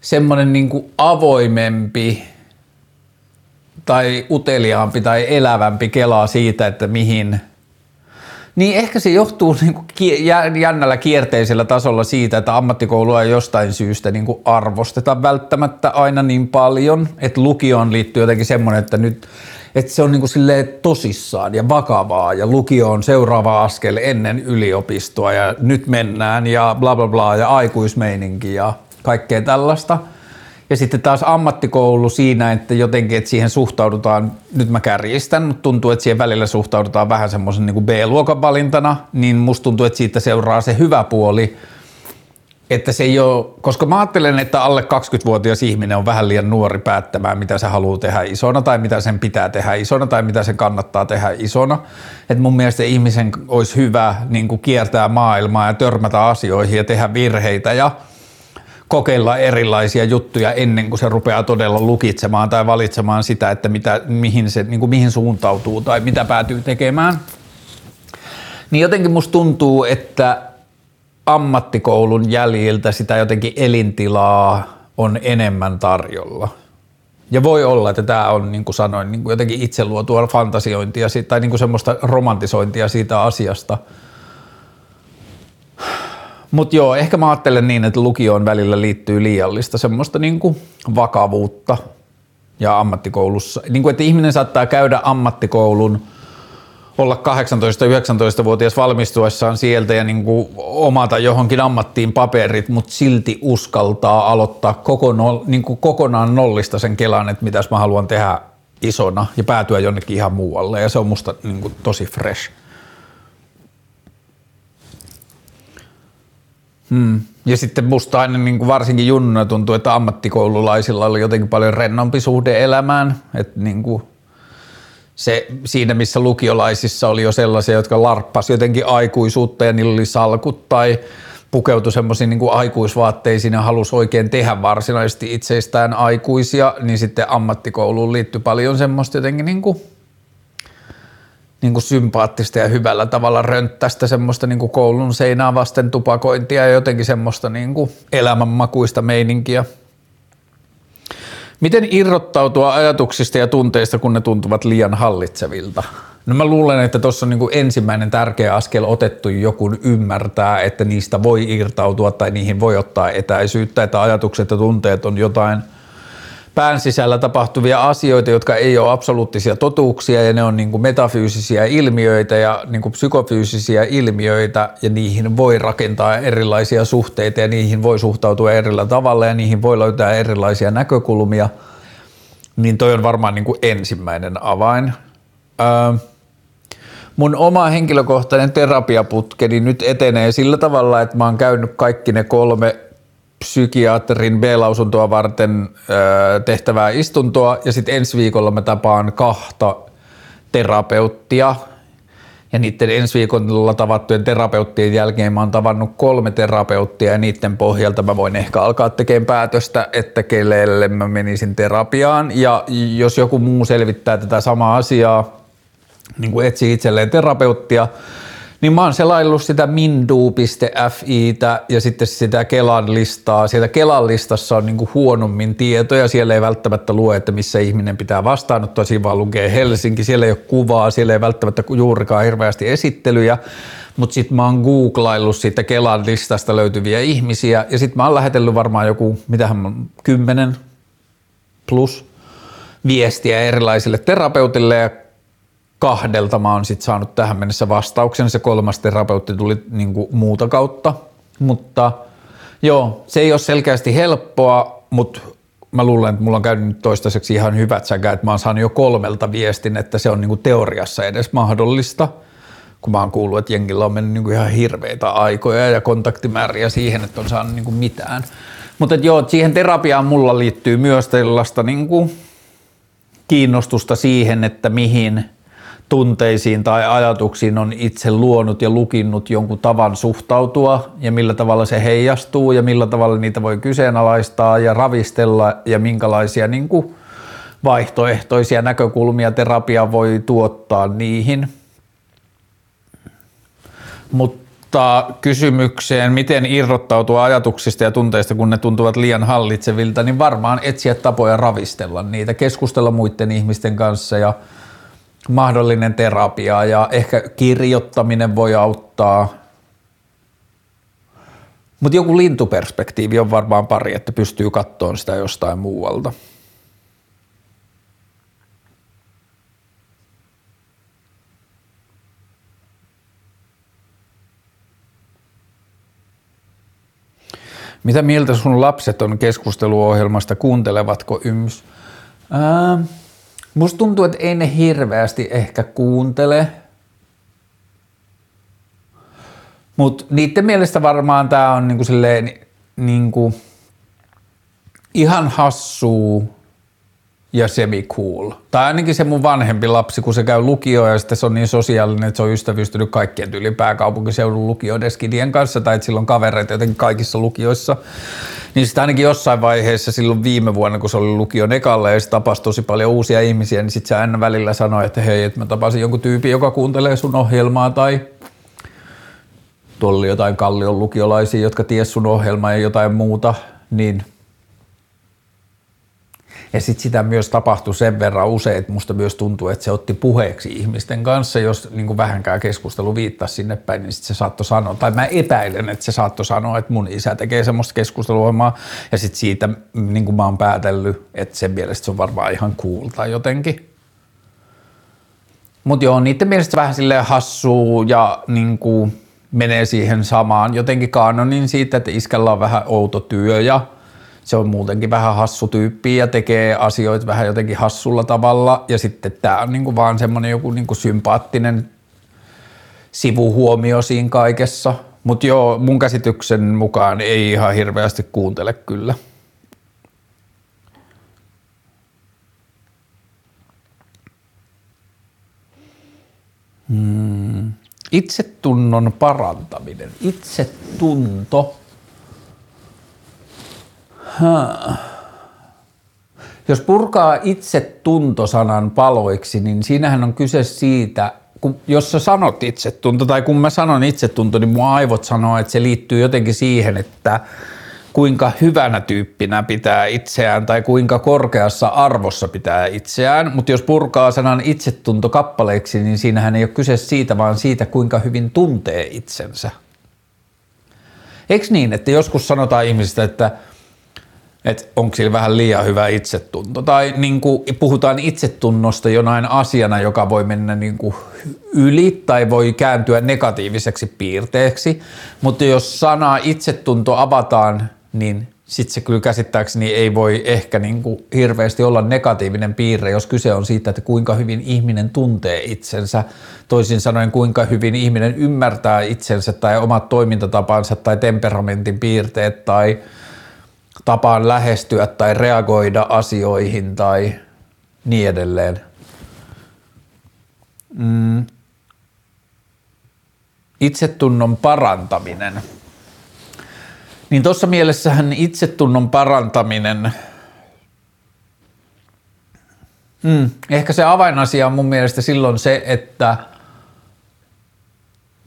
semmoinen niin kuin avoimempi tai uteliaampi tai elävämpi kelaa siitä, että mihin – niin ehkä se johtuu niin kuin jännällä kierteisellä tasolla siitä, että ammattikoulua ei jostain syystä niin kuin arvosteta välttämättä aina niin paljon, että lukioon liittyy jotenkin semmoinen, että nyt että se on niin kuin tosissaan ja vakavaa ja lukio on seuraava askel ennen yliopistoa ja nyt mennään ja bla bla bla ja aikuismeininki ja kaikkea tällaista – ja sitten taas ammattikoulu siinä, että jotenkin, että siihen suhtaudutaan, nyt mä kärjistän, mutta tuntuu, että siihen välillä suhtaudutaan vähän semmoisen niin B-luokan valintana, niin musta tuntuu, että siitä seuraa se hyvä puoli, että se ei ole, koska mä ajattelen, että alle 20-vuotias ihminen on vähän liian nuori päättämään, mitä se haluaa tehdä isona tai mitä sen pitää tehdä isona tai mitä sen kannattaa tehdä isona. Että mun mielestä ihmisen olisi hyvä niin kuin kiertää maailmaa ja törmätä asioihin ja tehdä virheitä ja – kokeilla erilaisia juttuja ennen kuin se rupeaa todella lukitsemaan tai valitsemaan sitä, että mitä, mihin, se, niin kuin mihin suuntautuu tai mitä päätyy tekemään. Niin jotenkin musta tuntuu, että ammattikoulun jäljiltä sitä jotenkin elintilaa on enemmän tarjolla. Ja voi olla, että tämä on, niin kuin sanoin, niin kuin jotenkin itse luotua fantasiointia tai niin kuin semmoista romantisointia siitä asiasta – mutta joo, ehkä mä ajattelen niin, että lukioon välillä liittyy liiallista semmoista niinku vakavuutta ja ammattikoulussa. Niin kuin, että ihminen saattaa käydä ammattikoulun, olla 18-19-vuotias valmistuessaan sieltä ja niin kuin omata johonkin ammattiin paperit, mutta silti uskaltaa aloittaa koko niin kuin kokonaan nollista sen kelan, että mitäs mä haluan tehdä isona ja päätyä jonnekin ihan muualle ja se on musta niin kuin tosi fresh. Hmm. Ja sitten musta aina niin kuin varsinkin junnuna tuntuu, että ammattikoululaisilla oli jotenkin paljon rennompi suhde elämään. Että niin kuin se, siinä missä lukiolaisissa oli jo sellaisia, jotka larppasi jotenkin aikuisuutta ja niillä oli salkut tai pukeutui semmoisiin niin aikuisvaatteisiin ja halusi oikein tehdä varsinaisesti itseistään aikuisia, niin sitten ammattikouluun liittyi paljon semmoista jotenkin niin kuin niin kuin sympaattista ja hyvällä tavalla rönttästä semmoista niin kuin koulun seinää vasten tupakointia ja jotenkin semmoista niin kuin elämänmakuista meininkiä. Miten irrottautua ajatuksista ja tunteista, kun ne tuntuvat liian hallitsevilta? No mä luulen, että tuossa on niin ensimmäinen tärkeä askel otettu joku ymmärtää, että niistä voi irtautua tai niihin voi ottaa etäisyyttä, että ajatukset ja tunteet on jotain – pään sisällä tapahtuvia asioita, jotka ei ole absoluuttisia totuuksia ja ne on niin kuin metafyysisiä ilmiöitä ja niin kuin psykofyysisiä ilmiöitä ja niihin voi rakentaa erilaisia suhteita ja niihin voi suhtautua erillä tavalla ja niihin voi löytää erilaisia näkökulmia, niin toi on varmaan niin kuin ensimmäinen avain. Öö, mun oma henkilökohtainen terapiaputkeni nyt etenee sillä tavalla, että mä oon käynyt kaikki ne kolme psykiatrin B-lausuntoa varten tehtävää istuntoa. Ja sitten ensi viikolla mä tapaan kahta terapeuttia. Ja niiden ensi viikolla tavattujen terapeuttien jälkeen mä oon tavannut kolme terapeuttia ja niiden pohjalta mä voin ehkä alkaa tekemään päätöstä, että kelelle mä menisin terapiaan. Ja jos joku muu selvittää tätä samaa asiaa, niin kuin etsii itselleen terapeuttia, Niin mä oon selaillut sitä mindu.fiitä ja sitten sitä Kelan listaa. Siellä Kelan listassa on niinku huonommin tietoja. Siellä ei välttämättä lue, että missä ihminen pitää vastaanottaa. Siinä vaan lukee Helsinki. Siellä ei ole kuvaa. Siellä ei välttämättä juurikaan hirveästi esittelyjä. Mutta sitten mä oon googlaillut siitä Kelan listasta löytyviä ihmisiä. Ja sitten mä oon lähetellyt varmaan joku, mitähän kymmenen plus viestiä erilaisille terapeutille ja kahdelta mä oon sit saanut tähän mennessä vastauksen. Se kolmas terapeutti tuli niinku muuta kautta, mutta joo, se ei ole selkeästi helppoa, mutta mä luulen, että mulla on käynyt nyt toistaiseksi ihan hyvät säkä, että mä oon saanut jo kolmelta viestin, että se on niinku teoriassa edes mahdollista, kun mä oon kuullut, että jengillä on mennyt niinku ihan hirveitä aikoja ja kontaktimääriä siihen, että on saanut niinku mitään. Mutta joo, siihen terapiaan mulla liittyy myös tällaista niinku kiinnostusta siihen, että mihin tunteisiin tai ajatuksiin on itse luonut ja lukinnut jonkun tavan suhtautua ja millä tavalla se heijastuu ja millä tavalla niitä voi kyseenalaistaa ja ravistella ja minkälaisia niin kuin vaihtoehtoisia näkökulmia terapia voi tuottaa niihin. Mutta kysymykseen, miten irrottautua ajatuksista ja tunteista, kun ne tuntuvat liian hallitsevilta, niin varmaan etsiä tapoja ravistella niitä, keskustella muiden ihmisten kanssa ja mahdollinen terapia ja ehkä kirjoittaminen voi auttaa. Mutta joku lintuperspektiivi on varmaan pari, että pystyy kattoon sitä jostain muualta. Mitä mieltä sun lapset on keskusteluohjelmasta, kuuntelevatko yms? Ää, Musta tuntuu, että ei ne hirveästi ehkä kuuntele. Mutta niiden mielestä varmaan tämä on niinku silleen, niinku ihan hassua ja semi-cool. Tai ainakin se mun vanhempi lapsi, kun se käy lukioon ja sitten se on niin sosiaalinen, että se on ystävystynyt kaikkien tyyli pääkaupunkiseudun lukioideskidien kanssa tai että sillä on kavereita jotenkin kaikissa lukioissa. Niin sitten ainakin jossain vaiheessa silloin viime vuonna, kun se oli lukion ekalla ja se tapasi tosi paljon uusia ihmisiä, niin sitten se aina välillä sanoi, että hei, että mä tapasin jonkun tyypin, joka kuuntelee sun ohjelmaa tai tuolla oli jotain kallion lukiolaisia, jotka ties sun ohjelmaa ja jotain muuta, niin – ja sitten sitä myös tapahtui sen verran usein, että musta myös tuntuu, että se otti puheeksi ihmisten kanssa, jos niin kuin vähänkään keskustelu viittasi sinne päin, niin sitten se saattoi sanoa, tai mä epäilen, että se saattoi sanoa, että mun isä tekee semmoista keskusteluohjelmaa, ja sitten siitä niin kuin mä oon päätellyt, että sen mielestä se on varmaan ihan cool jotenkin. Mutta joo, niiden mielestä vähän silleen hassuu ja niin kuin menee siihen samaan. Jotenkin kanonin siitä, että iskällä on vähän outo työ ja se on muutenkin vähän hassu tyyppi ja tekee asioita vähän jotenkin hassulla tavalla. Ja sitten tämä on niinku vaan semmoinen joku niinku sympaattinen sivuhuomio siinä kaikessa. Mutta joo, mun käsityksen mukaan ei ihan hirveästi kuuntele kyllä. Hmm. Itsetunnon parantaminen. Itsetunto jos purkaa itse tuntosanan paloiksi, niin siinähän on kyse siitä, kun, jos sä sanot itsetunto, tai kun mä sanon itsetunto, niin mun aivot sanoo, että se liittyy jotenkin siihen, että kuinka hyvänä tyyppinä pitää itseään tai kuinka korkeassa arvossa pitää itseään, mutta jos purkaa sanan itsetunto kappaleiksi, niin siinähän ei ole kyse siitä, vaan siitä, kuinka hyvin tuntee itsensä. Eikö niin, että joskus sanotaan ihmisistä, että – että onko sillä vähän liian hyvä itsetunto. Tai niin kuin puhutaan itsetunnosta jonain asiana, joka voi mennä niin kuin yli tai voi kääntyä negatiiviseksi piirteeksi, mutta jos sana itsetunto avataan, niin sitten se kyllä käsittääkseni ei voi ehkä niin kuin hirveästi olla negatiivinen piirre, jos kyse on siitä, että kuinka hyvin ihminen tuntee itsensä, toisin sanoen kuinka hyvin ihminen ymmärtää itsensä tai omat toimintatapansa tai temperamentin piirteet tai – tapaan lähestyä tai reagoida asioihin tai niin edelleen. Mm. Itsetunnon parantaminen. Niin tuossa mielessähän itsetunnon parantaminen, mm, ehkä se avainasia on mun mielestä silloin se, että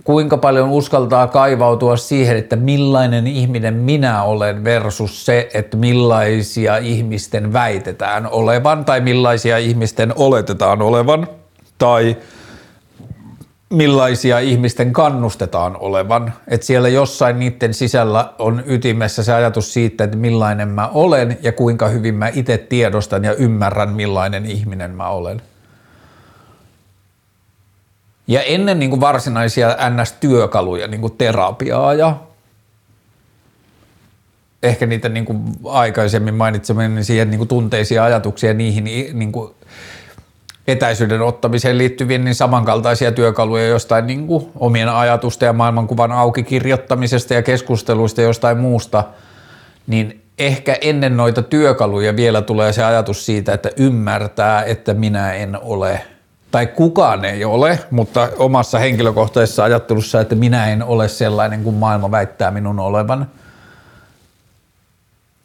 kuinka paljon uskaltaa kaivautua siihen, että millainen ihminen minä olen versus se, että millaisia ihmisten väitetään olevan tai millaisia ihmisten oletetaan olevan tai millaisia ihmisten kannustetaan olevan. Että siellä jossain niiden sisällä on ytimessä se ajatus siitä, että millainen mä olen ja kuinka hyvin mä itse tiedostan ja ymmärrän, millainen ihminen mä olen. Ja ennen niin kuin varsinaisia NS-työkaluja, niin kuin terapiaa ja ehkä niitä niin kuin aikaisemmin mainitseminen niin siihen niin kuin tunteisia ajatuksia niihin niin kuin etäisyyden ottamiseen liittyviä niin samankaltaisia työkaluja jostain niin kuin omien ajatusten ja maailmankuvan auki kirjoittamisesta ja keskusteluista jostain muusta, niin ehkä ennen noita työkaluja vielä tulee se ajatus siitä, että ymmärtää, että minä en ole – tai kukaan ei ole, mutta omassa henkilökohtaisessa ajattelussa, että minä en ole sellainen kuin maailma väittää minun olevan.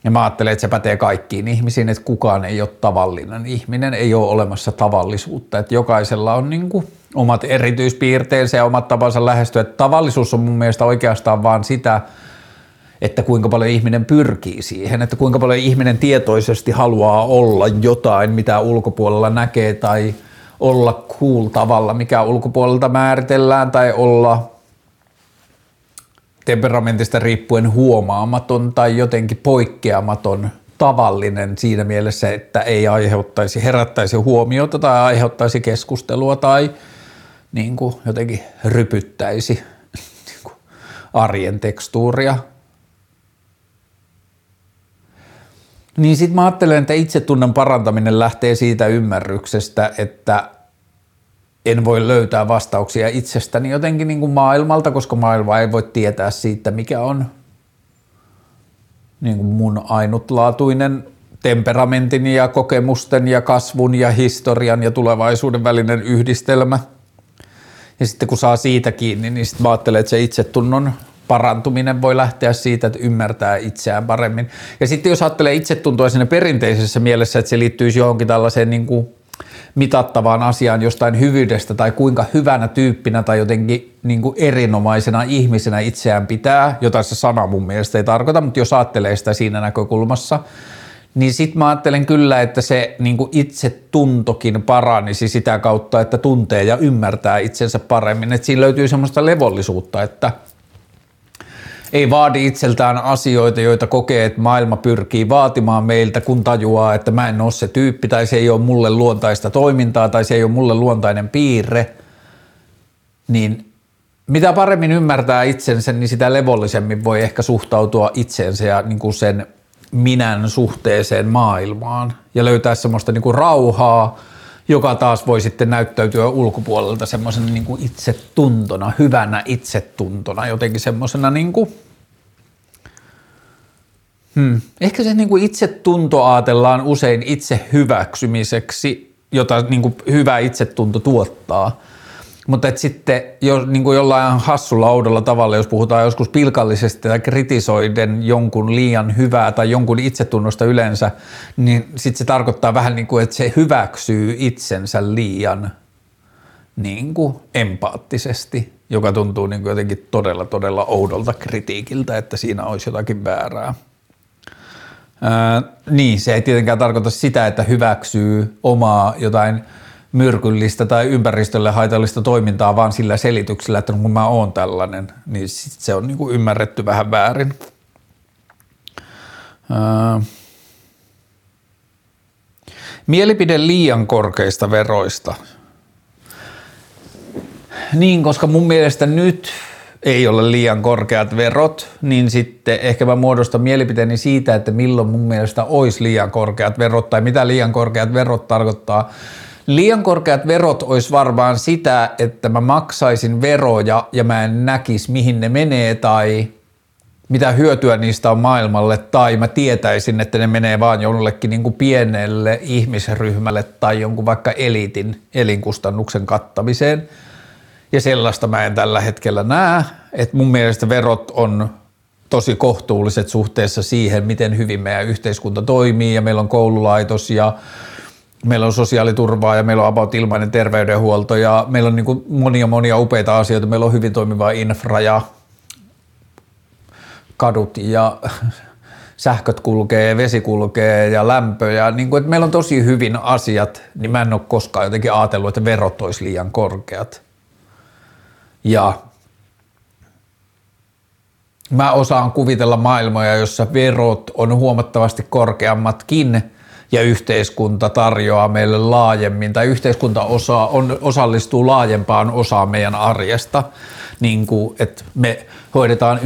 Ja mä ajattelen, että se pätee kaikkiin ihmisiin, että kukaan ei ole tavallinen ihminen, ei ole olemassa tavallisuutta, että jokaisella on niin kuin omat erityispiirteensä ja omat tapansa lähestyä. Että tavallisuus on mun mielestä oikeastaan vaan sitä, että kuinka paljon ihminen pyrkii siihen, että kuinka paljon ihminen tietoisesti haluaa olla jotain, mitä ulkopuolella näkee tai – olla cool tavalla, mikä ulkopuolelta määritellään, tai olla temperamentista riippuen huomaamaton tai jotenkin poikkeamaton tavallinen siinä mielessä, että ei aiheuttaisi, herättäisi huomiota tai aiheuttaisi keskustelua tai niin kuin jotenkin rypyttäisi niin arjen tekstuuria. Niin sitten mä ajattelen, että itsetunnon parantaminen lähtee siitä ymmärryksestä, että en voi löytää vastauksia itsestäni jotenkin niin kuin maailmalta, koska maailma ei voi tietää siitä, mikä on niin kuin mun ainutlaatuinen temperamentin ja kokemusten ja kasvun ja historian ja tulevaisuuden välinen yhdistelmä. Ja sitten kun saa siitä kiinni, niin sitten mä ajattelen, että se itsetunnon parantuminen voi lähteä siitä, että ymmärtää itseään paremmin. Ja sitten jos ajattelee itsetuntoa siinä perinteisessä mielessä, että se liittyisi johonkin tällaiseen niin kuin mitattavaan asiaan jostain hyvyydestä tai kuinka hyvänä tyyppinä tai jotenkin niin kuin erinomaisena ihmisenä itseään pitää, jota se sana mun mielestä ei tarkoita, mutta jos ajattelee sitä siinä näkökulmassa, niin sitten mä ajattelen kyllä, että se niin kuin itsetuntokin paranisi sitä kautta, että tuntee ja ymmärtää itsensä paremmin. Että siinä löytyy semmoista levollisuutta, että – ei vaadi itseltään asioita, joita kokee, että maailma pyrkii vaatimaan meiltä, kun tajuaa, että mä en ole se tyyppi tai se ei ole mulle luontaista toimintaa tai se ei ole mulle luontainen piirre, niin mitä paremmin ymmärtää itsensä, niin sitä levollisemmin voi ehkä suhtautua itseensä ja niin kuin sen minän suhteeseen maailmaan ja löytää semmoista niin kuin rauhaa, joka taas voi sitten näyttäytyä ulkopuolelta semmoisena niin kuin itsetuntona, hyvänä itsetuntona, jotenkin semmoisena niin kuin, hmm, ehkä se niin kuin itsetunto ajatellaan usein itse hyväksymiseksi, jota niin kuin hyvä itsetunto tuottaa – mutta et sitten jo, niin kuin jollain hassulla oudolla tavalla, jos puhutaan joskus pilkallisesti tai kritisoiden jonkun liian hyvää tai jonkun itsetunnosta yleensä, niin sitten se tarkoittaa vähän niin kuin, että se hyväksyy itsensä liian niin kuin empaattisesti, joka tuntuu niin kuin jotenkin todella, todella oudolta kritiikiltä, että siinä olisi jotakin väärää. Ää, niin, se ei tietenkään tarkoita sitä, että hyväksyy omaa jotain – myrkyllistä tai ympäristölle haitallista toimintaa vaan sillä selityksellä, että kun mä oon tällainen, niin sit se on niinku ymmärretty vähän väärin. Ää... Mielipide liian korkeista veroista. Niin, koska mun mielestä nyt ei ole liian korkeat verot, niin sitten ehkä mä muodostan mielipiteeni siitä, että milloin mun mielestä olisi liian korkeat verot tai mitä liian korkeat verot tarkoittaa Liian korkeat verot olisi varmaan sitä, että mä maksaisin veroja ja mä en näkisi mihin ne menee tai mitä hyötyä niistä on maailmalle tai mä tietäisin, että ne menee vaan jollekin niin kuin pienelle ihmisryhmälle tai jonkun vaikka eliitin elinkustannuksen kattamiseen. Ja sellaista mä en tällä hetkellä näe, että mun mielestä verot on tosi kohtuulliset suhteessa siihen, miten hyvin meidän yhteiskunta toimii ja meillä on koululaitos ja meillä on sosiaaliturvaa ja meillä on about ilmainen terveydenhuolto ja meillä on niin monia monia upeita asioita. Meillä on hyvin toimiva infra ja kadut ja sähköt kulkee, vesi kulkee ja lämpö ja niin kuin, että meillä on tosi hyvin asiat, niin mä en ole koskaan jotenkin ajatellut, että verot olisi liian korkeat. Ja mä osaan kuvitella maailmoja, jossa verot on huomattavasti korkeammatkin ja yhteiskunta tarjoaa meille laajemmin tai yhteiskunta osaa, on, osallistuu laajempaan osaan meidän arjesta, niin kuin, että me hoidetaan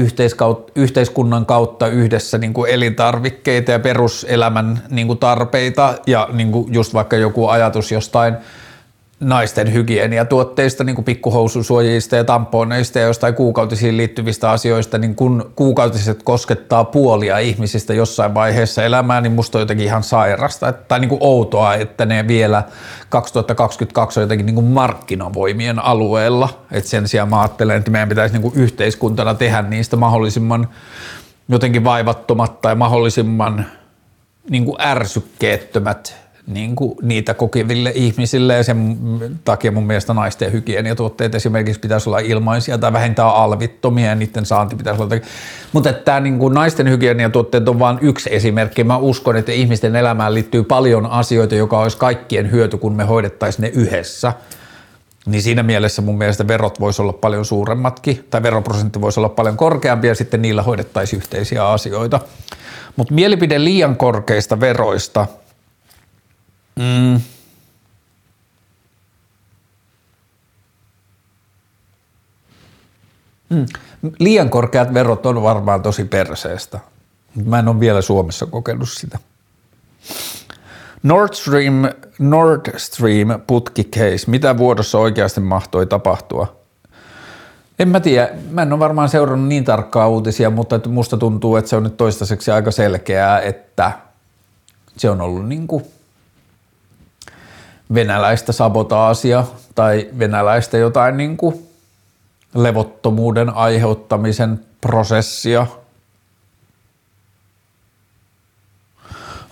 yhteiskunnan kautta yhdessä niin kuin elintarvikkeita ja peruselämän niin kuin tarpeita. Ja niin kuin just vaikka joku ajatus jostain – naisten hygieniatuotteista, niin kuin pikkuhoususuojista ja tamponeista ja jostain kuukautisiin liittyvistä asioista, niin kun kuukautiset koskettaa puolia ihmisistä jossain vaiheessa elämää, niin musta on jotenkin ihan sairasta tai niin kuin outoa, että ne vielä 2022 on jotenkin niin kuin markkinavoimien alueella. että sen sijaan mä ajattelen, että meidän pitäisi niin kuin yhteiskuntana tehdä niistä mahdollisimman jotenkin vaivattomat tai mahdollisimman niin kuin ärsykkeettömät niin kuin niitä kokeville ihmisille ja sen takia mun mielestä naisten hygieniatuotteet esimerkiksi pitäisi olla ilmaisia tai vähintään alvittomia ja niiden saanti pitäisi olla. Mutta tämä niin kuin naisten hygieniatuotteet on vain yksi esimerkki. Mä uskon, että ihmisten elämään liittyy paljon asioita, joka olisi kaikkien hyöty, kun me hoidettaisiin ne yhdessä. Niin siinä mielessä mun mielestä verot voisi olla paljon suuremmatkin, tai veroprosentti voisi olla paljon korkeampi, ja sitten niillä hoidettaisiin yhteisiä asioita. Mutta mielipide liian korkeista veroista – Mm. Mm. Liian korkeat verot on varmaan tosi perseestä. Mä en ole vielä Suomessa kokenut sitä. Nord Stream, Nord Stream putki case. Mitä vuodossa oikeasti mahtoi tapahtua? En mä tiedä. Mä en ole varmaan seurannut niin tarkkaa uutisia, mutta musta tuntuu, että se on nyt toistaiseksi aika selkeää, että se on ollut niin kuin venäläistä sabotaasia tai venäläistä jotain niin kuin levottomuuden aiheuttamisen prosessia.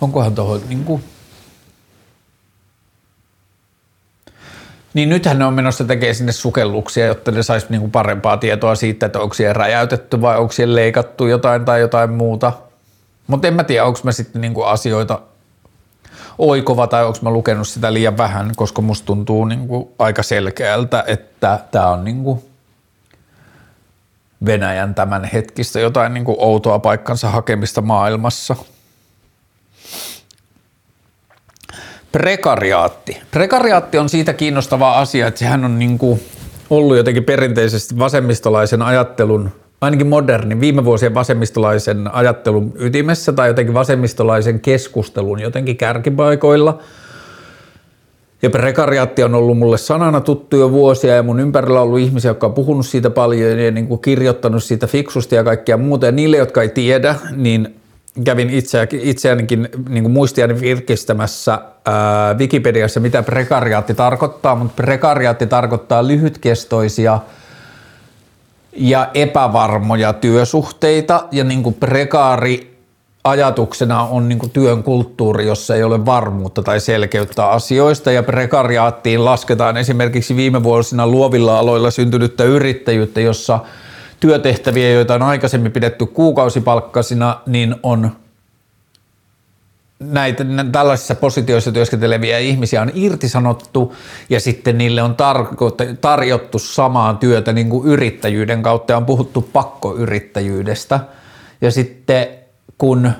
Onkohan tuohon niin kuin Niin nythän ne on menossa tekemään sinne sukelluksia, jotta ne saisi niinku parempaa tietoa siitä, että onko siellä räjäytetty vai onko siellä leikattu jotain tai jotain muuta. Mutta en mä tiedä, onko mä sitten niinku asioita oikova tai onko mä lukenut sitä liian vähän, koska musta tuntuu niin kuin aika selkeältä, että tämä on niin kuin Venäjän tämän hetkistä jotain niin kuin outoa paikkansa hakemista maailmassa. Prekariaatti. Prekariaatti on siitä kiinnostava asia, että sehän on niin kuin ollut jotenkin perinteisesti vasemmistolaisen ajattelun ainakin modernin, viime vuosien vasemmistolaisen ajattelun ytimessä tai jotenkin vasemmistolaisen keskustelun jotenkin kärkipaikoilla. Ja prekariaatti on ollut mulle sanana tuttu jo vuosia ja mun ympärillä on ollut ihmisiä, jotka on puhunut siitä paljon ja niin kuin kirjoittanut siitä fiksusti ja kaikkia muuta. Ja niille, jotka ei tiedä, niin kävin itse, itseänikin niin muistiani virkistämässä ää, Wikipediassa, mitä prekariaatti tarkoittaa, mutta prekariaatti tarkoittaa lyhytkestoisia – ja epävarmoja työsuhteita. Ja niin kuin prekaari ajatuksena on niin työn kulttuuri, jossa ei ole varmuutta tai selkeyttä asioista. Ja prekariaattiin lasketaan esimerkiksi viime vuosina luovilla aloilla syntynyttä yrittäjyyttä, jossa työtehtäviä, joita on aikaisemmin pidetty kuukausipalkkasina, niin on näitä tällaisissa positioissa työskenteleviä ihmisiä on irtisanottu ja sitten niille on tarjottu samaa työtä niin kuin yrittäjyyden kautta ja on puhuttu pakkoyrittäjyydestä. Ja sitten kun ö,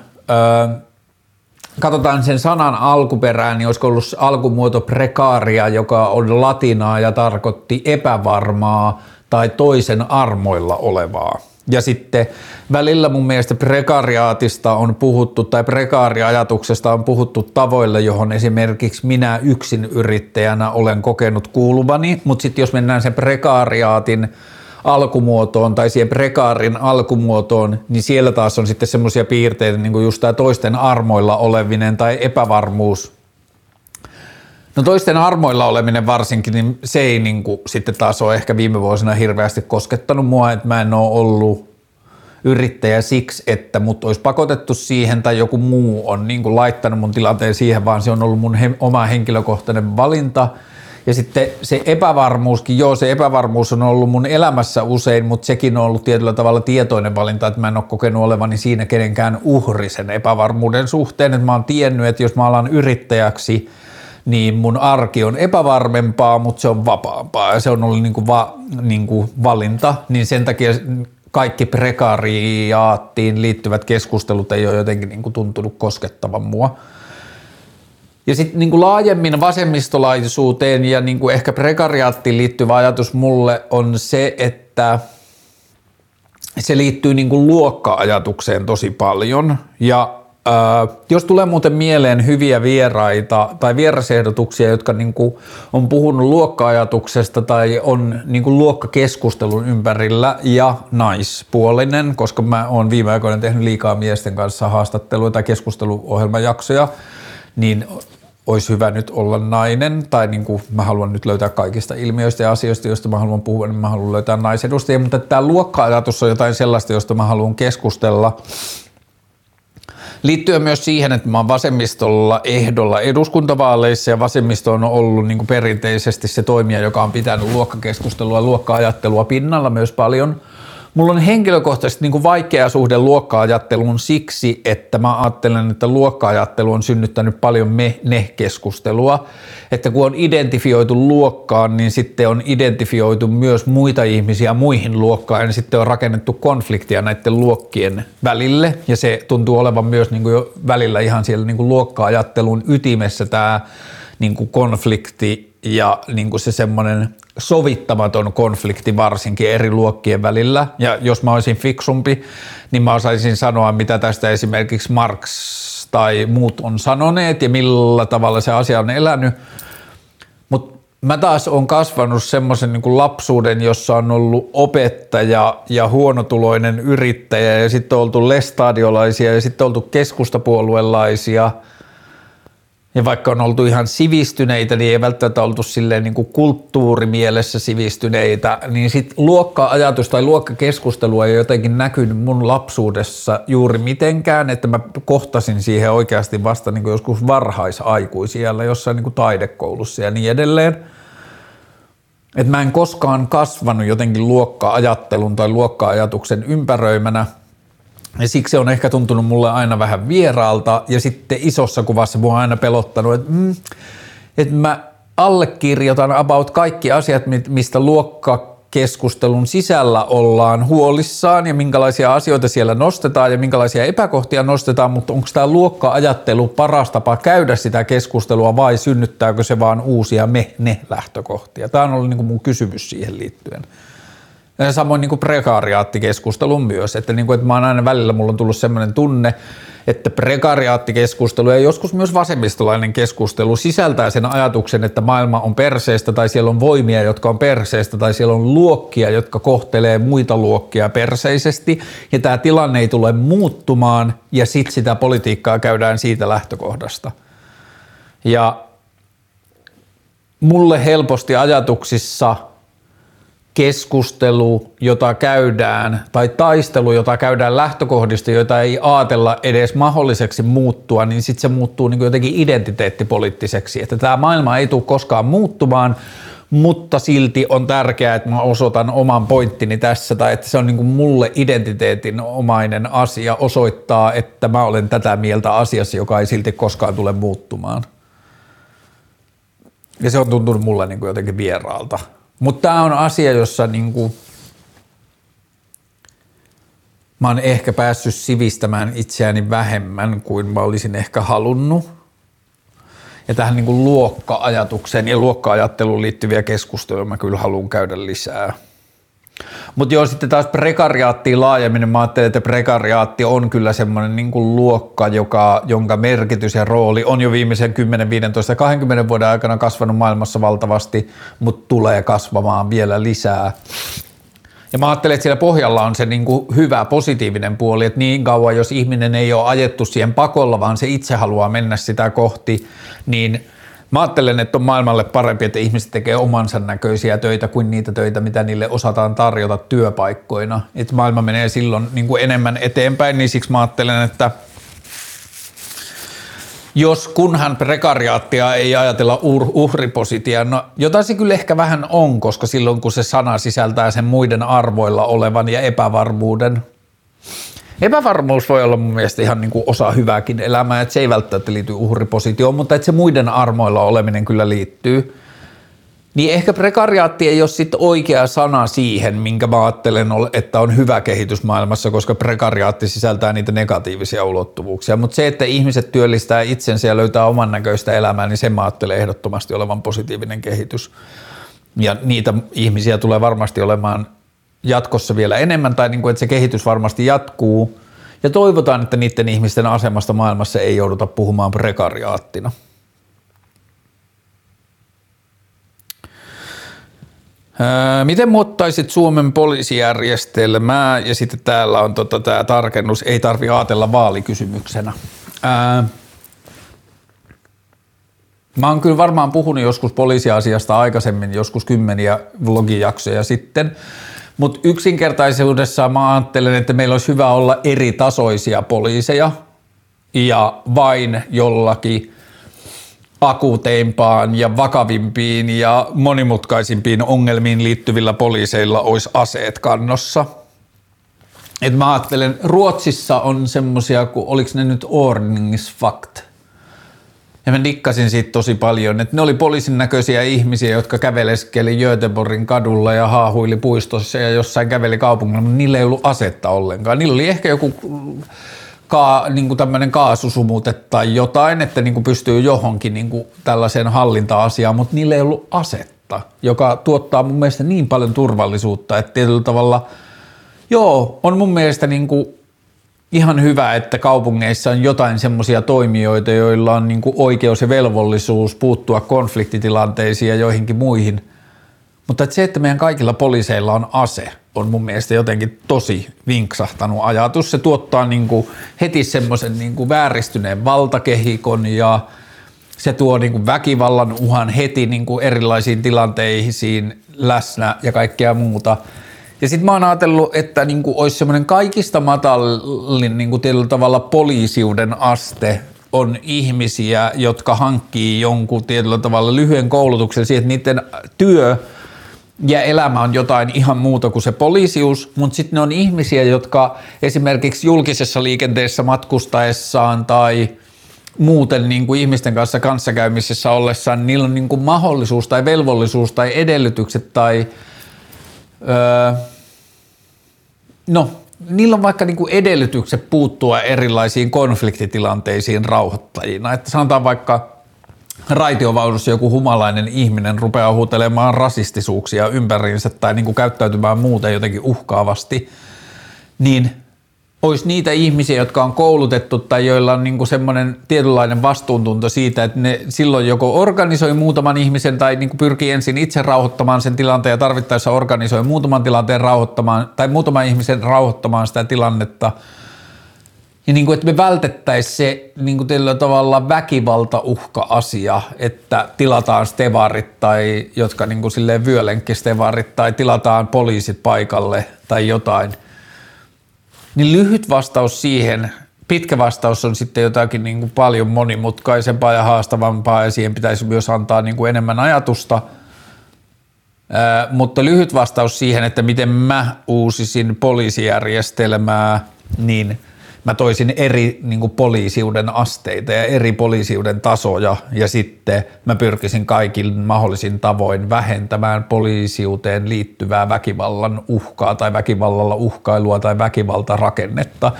katsotaan sen sanan alkuperään, niin olisiko ollut alkumuoto prekaaria, joka on latinaa ja tarkoitti epävarmaa tai toisen armoilla olevaa. Ja sitten välillä mun mielestä prekariaatista on puhuttu tai prekaariajatuksesta on puhuttu tavoille, johon esimerkiksi minä yksin yrittäjänä olen kokenut kuuluvani, mutta sitten jos mennään sen prekaariaatin alkumuotoon tai siihen prekaarin alkumuotoon, niin siellä taas on sitten semmoisia piirteitä, niin kuin just tämä toisten armoilla olevinen tai epävarmuus. No toisten armoilla oleminen varsinkin, niin se ei niin kuin sitten taas ole ehkä viime vuosina hirveästi koskettanut mua, että mä en ole ollut yrittäjä siksi, että mut olisi pakotettu siihen tai joku muu on niin kuin laittanut mun tilanteen siihen, vaan se on ollut mun he, oma henkilökohtainen valinta. Ja sitten se epävarmuuskin, joo se epävarmuus on ollut mun elämässä usein, mutta sekin on ollut tietyllä tavalla tietoinen valinta, että mä en ole kokenut olevani siinä kenenkään uhri sen epävarmuuden suhteen, että mä oon tiennyt, että jos mä alan yrittäjäksi, niin mun arki on epävarmempaa, mutta se on vapaampaa ja se on ollut niin kuin va, niin kuin valinta, niin sen takia kaikki prekariaattiin liittyvät keskustelut ei ole jotenkin niin kuin tuntunut koskettavan mua. Ja sitten niin laajemmin vasemmistolaisuuteen ja niin kuin ehkä prekariaattiin liittyvä ajatus mulle on se, että se liittyy niin kuin luokka-ajatukseen tosi paljon. Ja jos tulee muuten mieleen hyviä vieraita tai vierasehdotuksia, jotka niin on puhunut luokka-ajatuksesta tai on niin luokkakeskustelun ympärillä ja naispuolinen, koska mä oon viime aikoina tehnyt liikaa miesten kanssa haastatteluja tai keskusteluohjelmajaksoja, niin olisi hyvä nyt olla nainen, tai niin kuin mä haluan nyt löytää kaikista ilmiöistä ja asioista, joista mä haluan puhua, niin mä haluan löytää naisedustajia, mutta tämä luokka-ajatus on jotain sellaista, josta mä haluan keskustella. Liittyen myös siihen, että mä oon vasemmistolla ehdolla eduskuntavaaleissa ja vasemmisto on ollut niin kuin perinteisesti se toimija, joka on pitänyt luokkakeskustelua ja luokka-ajattelua pinnalla myös paljon – Mulla on henkilökohtaisesti niin kuin vaikea suhde luokka-ajatteluun siksi, että mä ajattelen, että luokka-ajattelu on synnyttänyt paljon me-ne-keskustelua. Että kun on identifioitu luokkaan, niin sitten on identifioitu myös muita ihmisiä muihin luokkaan ja sitten on rakennettu konfliktia näiden luokkien välille. Ja se tuntuu olevan myös niin kuin jo välillä ihan siellä niin kuin luokka-ajattelun ytimessä tämä niin kuin konflikti ja niin kuin se semmoinen sovittamaton konflikti varsinkin eri luokkien välillä. Ja jos mä olisin fiksumpi, niin mä osaisin sanoa, mitä tästä esimerkiksi Marx tai muut on sanoneet ja millä tavalla se asia on elänyt. Mutta mä taas on kasvanut semmoisen niin lapsuuden, jossa on ollut opettaja ja huonotuloinen yrittäjä ja sitten on oltu lestadiolaisia ja sitten oltu keskustapuoluelaisia – ja vaikka on oltu ihan sivistyneitä, niin ei välttämättä oltu silleen niin kuin kulttuurimielessä sivistyneitä, niin sitten luokka-ajatus tai luokkakeskustelu ei jotenkin näkynyt mun lapsuudessa juuri mitenkään, että mä kohtasin siihen oikeasti vasta niin kuin joskus varhaisaikuisiellä jossain niin kuin taidekoulussa ja niin edelleen. Että mä en koskaan kasvanut jotenkin luokka-ajattelun tai luokka-ajatuksen ympäröimänä – ja siksi on ehkä tuntunut mulle aina vähän vieraalta ja sitten isossa kuvassa mua on aina pelottanut, että, mm, että mä allekirjoitan about kaikki asiat, mistä luokkakeskustelun sisällä ollaan huolissaan ja minkälaisia asioita siellä nostetaan ja minkälaisia epäkohtia nostetaan, mutta onko tämä luokka-ajattelu paras tapa käydä sitä keskustelua vai synnyttääkö se vaan uusia me-ne-lähtökohtia? Tämä on ollut niin kuin mun kysymys siihen liittyen. Samoin niin kuin prekariaattikeskustelun myös, että, niin kuin, että mä oon aina välillä, mulla on tullut sellainen tunne, että prekariaattikeskustelu ja joskus myös vasemmistolainen keskustelu sisältää sen ajatuksen, että maailma on perseestä tai siellä on voimia, jotka on perseestä tai siellä on luokkia, jotka kohtelee muita luokkia perseisesti ja tämä tilanne ei tule muuttumaan ja sitten sitä politiikkaa käydään siitä lähtökohdasta. Ja mulle helposti ajatuksissa – keskustelu, jota käydään, tai taistelu, jota käydään lähtökohdista, joita ei ajatella edes mahdolliseksi muuttua, niin sitten se muuttuu niin jotenkin identiteettipoliittiseksi. Että tämä maailma ei tule koskaan muuttumaan, mutta silti on tärkeää, että mä osoitan oman pointtini tässä, tai että se on niin kuin mulle identiteetin omainen asia osoittaa, että mä olen tätä mieltä asiassa, joka ei silti koskaan tule muuttumaan. Ja se on tuntunut mulle niin kuin jotenkin vieraalta. Mutta tämä on asia, jossa niinku, mä oon ehkä päässyt sivistämään itseäni vähemmän kuin mä olisin ehkä halunnut. Ja tähän niinku luokka-ajatukseen ja luokka-ajatteluun liittyviä keskusteluja mä kyllä haluan käydä lisää. Mutta joo, sitten taas prekariaattiin laajemmin, niin mä ajattelen, että prekariaatti on kyllä semmoinen niin luokka, joka, jonka merkitys ja rooli on jo viimeisen 10, 15, 20 vuoden aikana kasvanut maailmassa valtavasti, mutta tulee kasvamaan vielä lisää. Ja mä ajattelen, että siellä pohjalla on se niin kuin hyvä positiivinen puoli, että niin kauan jos ihminen ei ole ajettu siihen pakolla, vaan se itse haluaa mennä sitä kohti, niin Mä ajattelen, että on maailmalle parempi, että ihmiset tekee omansa näköisiä töitä kuin niitä töitä, mitä niille osataan tarjota työpaikkoina. Että maailma menee silloin niin kuin enemmän eteenpäin, niin siksi mä ajattelen, että – jos kunhan prekariaattia ei ajatella uhripositia, no jota se kyllä ehkä vähän on, koska silloin kun se sana sisältää sen muiden arvoilla olevan ja epävarmuuden, Epävarmuus voi olla mun mielestä ihan niin kuin osa hyvääkin elämää, että se ei välttämättä liity uhripositioon, mutta että se muiden armoilla oleminen kyllä liittyy. Niin ehkä prekariaatti ei ole sitten oikea sana siihen, minkä mä ajattelen, että on hyvä kehitys maailmassa, koska prekariaatti sisältää niitä negatiivisia ulottuvuuksia. Mutta se, että ihmiset työllistää itsensä ja löytää oman näköistä elämää, niin sen mä ajattelen ehdottomasti olevan positiivinen kehitys. Ja niitä ihmisiä tulee varmasti olemaan jatkossa vielä enemmän, tai niin kuin, että se kehitys varmasti jatkuu. Ja toivotaan, että niiden ihmisten asemasta maailmassa ei jouduta puhumaan prekariaattina. Miten muuttaisit Suomen poliisijärjestelmää? Ja sitten täällä on tota, tämä tarkennus, ei tarvi ajatella vaalikysymyksenä. Ää, mä oon kyllä varmaan puhunut joskus poliisiasiasta aikaisemmin, joskus kymmeniä vlogijaksoja sitten, mutta yksinkertaisuudessa mä ajattelen, että meillä olisi hyvä olla eri tasoisia poliiseja ja vain jollakin – akuuteimpaan ja vakavimpiin ja monimutkaisimpiin ongelmiin liittyvillä poliiseilla olisi aseet kannossa. Et mä ajattelen, Ruotsissa on semmosia, kun oliko ne nyt ordningsfakt. Ja mä dikkasin siitä tosi paljon, että ne oli poliisin näköisiä ihmisiä, jotka käveleskeli Göteborgin kadulla ja haahuili puistossa ja jossain käveli kaupungilla, mutta niillä ei ollut asetta ollenkaan. Niillä oli ehkä joku ka, niin kuin tämmöinen kaasusumute tai jotain, että niin kuin pystyy johonkin niin kuin tällaiseen hallinta-asiaan, mutta niillä ei ollut asetta, joka tuottaa mun mielestä niin paljon turvallisuutta, että tietyllä tavalla, joo, on mun mielestä niin kuin ihan hyvä, että kaupungeissa on jotain semmoisia toimijoita, joilla on niin oikeus ja velvollisuus puuttua konfliktitilanteisiin ja joihinkin muihin – mutta että se, että meidän kaikilla poliiseilla on ase, on mun mielestä jotenkin tosi vinksahtanut ajatus. Se tuottaa niin kuin heti semmoisen niin vääristyneen valtakehikon ja se tuo niin kuin väkivallan uhan heti niin kuin erilaisiin tilanteisiin läsnä ja kaikkea muuta. Ja sitten mä oon ajatellut, että niin kuin olisi semmoinen kaikista matallin niin kuin tavalla poliisiuden aste on ihmisiä, jotka hankkii jonkun tietyllä tavalla lyhyen koulutuksen siihen, että niiden työ – ja elämä on jotain ihan muuta kuin se poliisius, mutta sitten ne on ihmisiä, jotka esimerkiksi julkisessa liikenteessä matkustaessaan tai muuten niin kuin ihmisten kanssa kanssakäymisessä ollessaan, niillä on niin kuin mahdollisuus tai velvollisuus tai edellytykset tai öö, no, niillä on vaikka niin kuin edellytykset puuttua erilaisiin konfliktitilanteisiin rauhoittajina. Että sanotaan vaikka raitiovaunussa joku humalainen ihminen rupeaa huutelemaan rasistisuuksia ympäriinsä tai niin kuin käyttäytymään muuten jotenkin uhkaavasti, niin olisi niitä ihmisiä, jotka on koulutettu tai joilla on niin semmoinen tietynlainen vastuuntunto siitä, että ne silloin joko organisoi muutaman ihmisen tai niin pyrkii ensin itse rauhoittamaan sen tilanteen ja tarvittaessa organisoi muutaman tilanteen rauhoittamaan tai muutaman ihmisen rauhoittamaan sitä tilannetta – ja niin kuin, että me vältettäisiin se niin kuin tavalla väkivaltauhka-asia, että tilataan stevarit tai jotka niin kuin silleen vyölenkkistevarit tai tilataan poliisit paikalle tai jotain. Niin lyhyt vastaus siihen, pitkä vastaus on sitten jotakin niin kuin paljon monimutkaisempaa ja haastavampaa ja siihen pitäisi myös antaa niin kuin enemmän ajatusta. Ää, mutta lyhyt vastaus siihen, että miten mä uusisin poliisijärjestelmää, niin – mä toisin eri niin poliisiuden asteita ja eri poliisiuden tasoja ja sitten mä pyrkisin kaikin mahdollisin tavoin vähentämään poliisiuteen liittyvää väkivallan uhkaa tai väkivallalla uhkailua tai väkivaltarakennetta.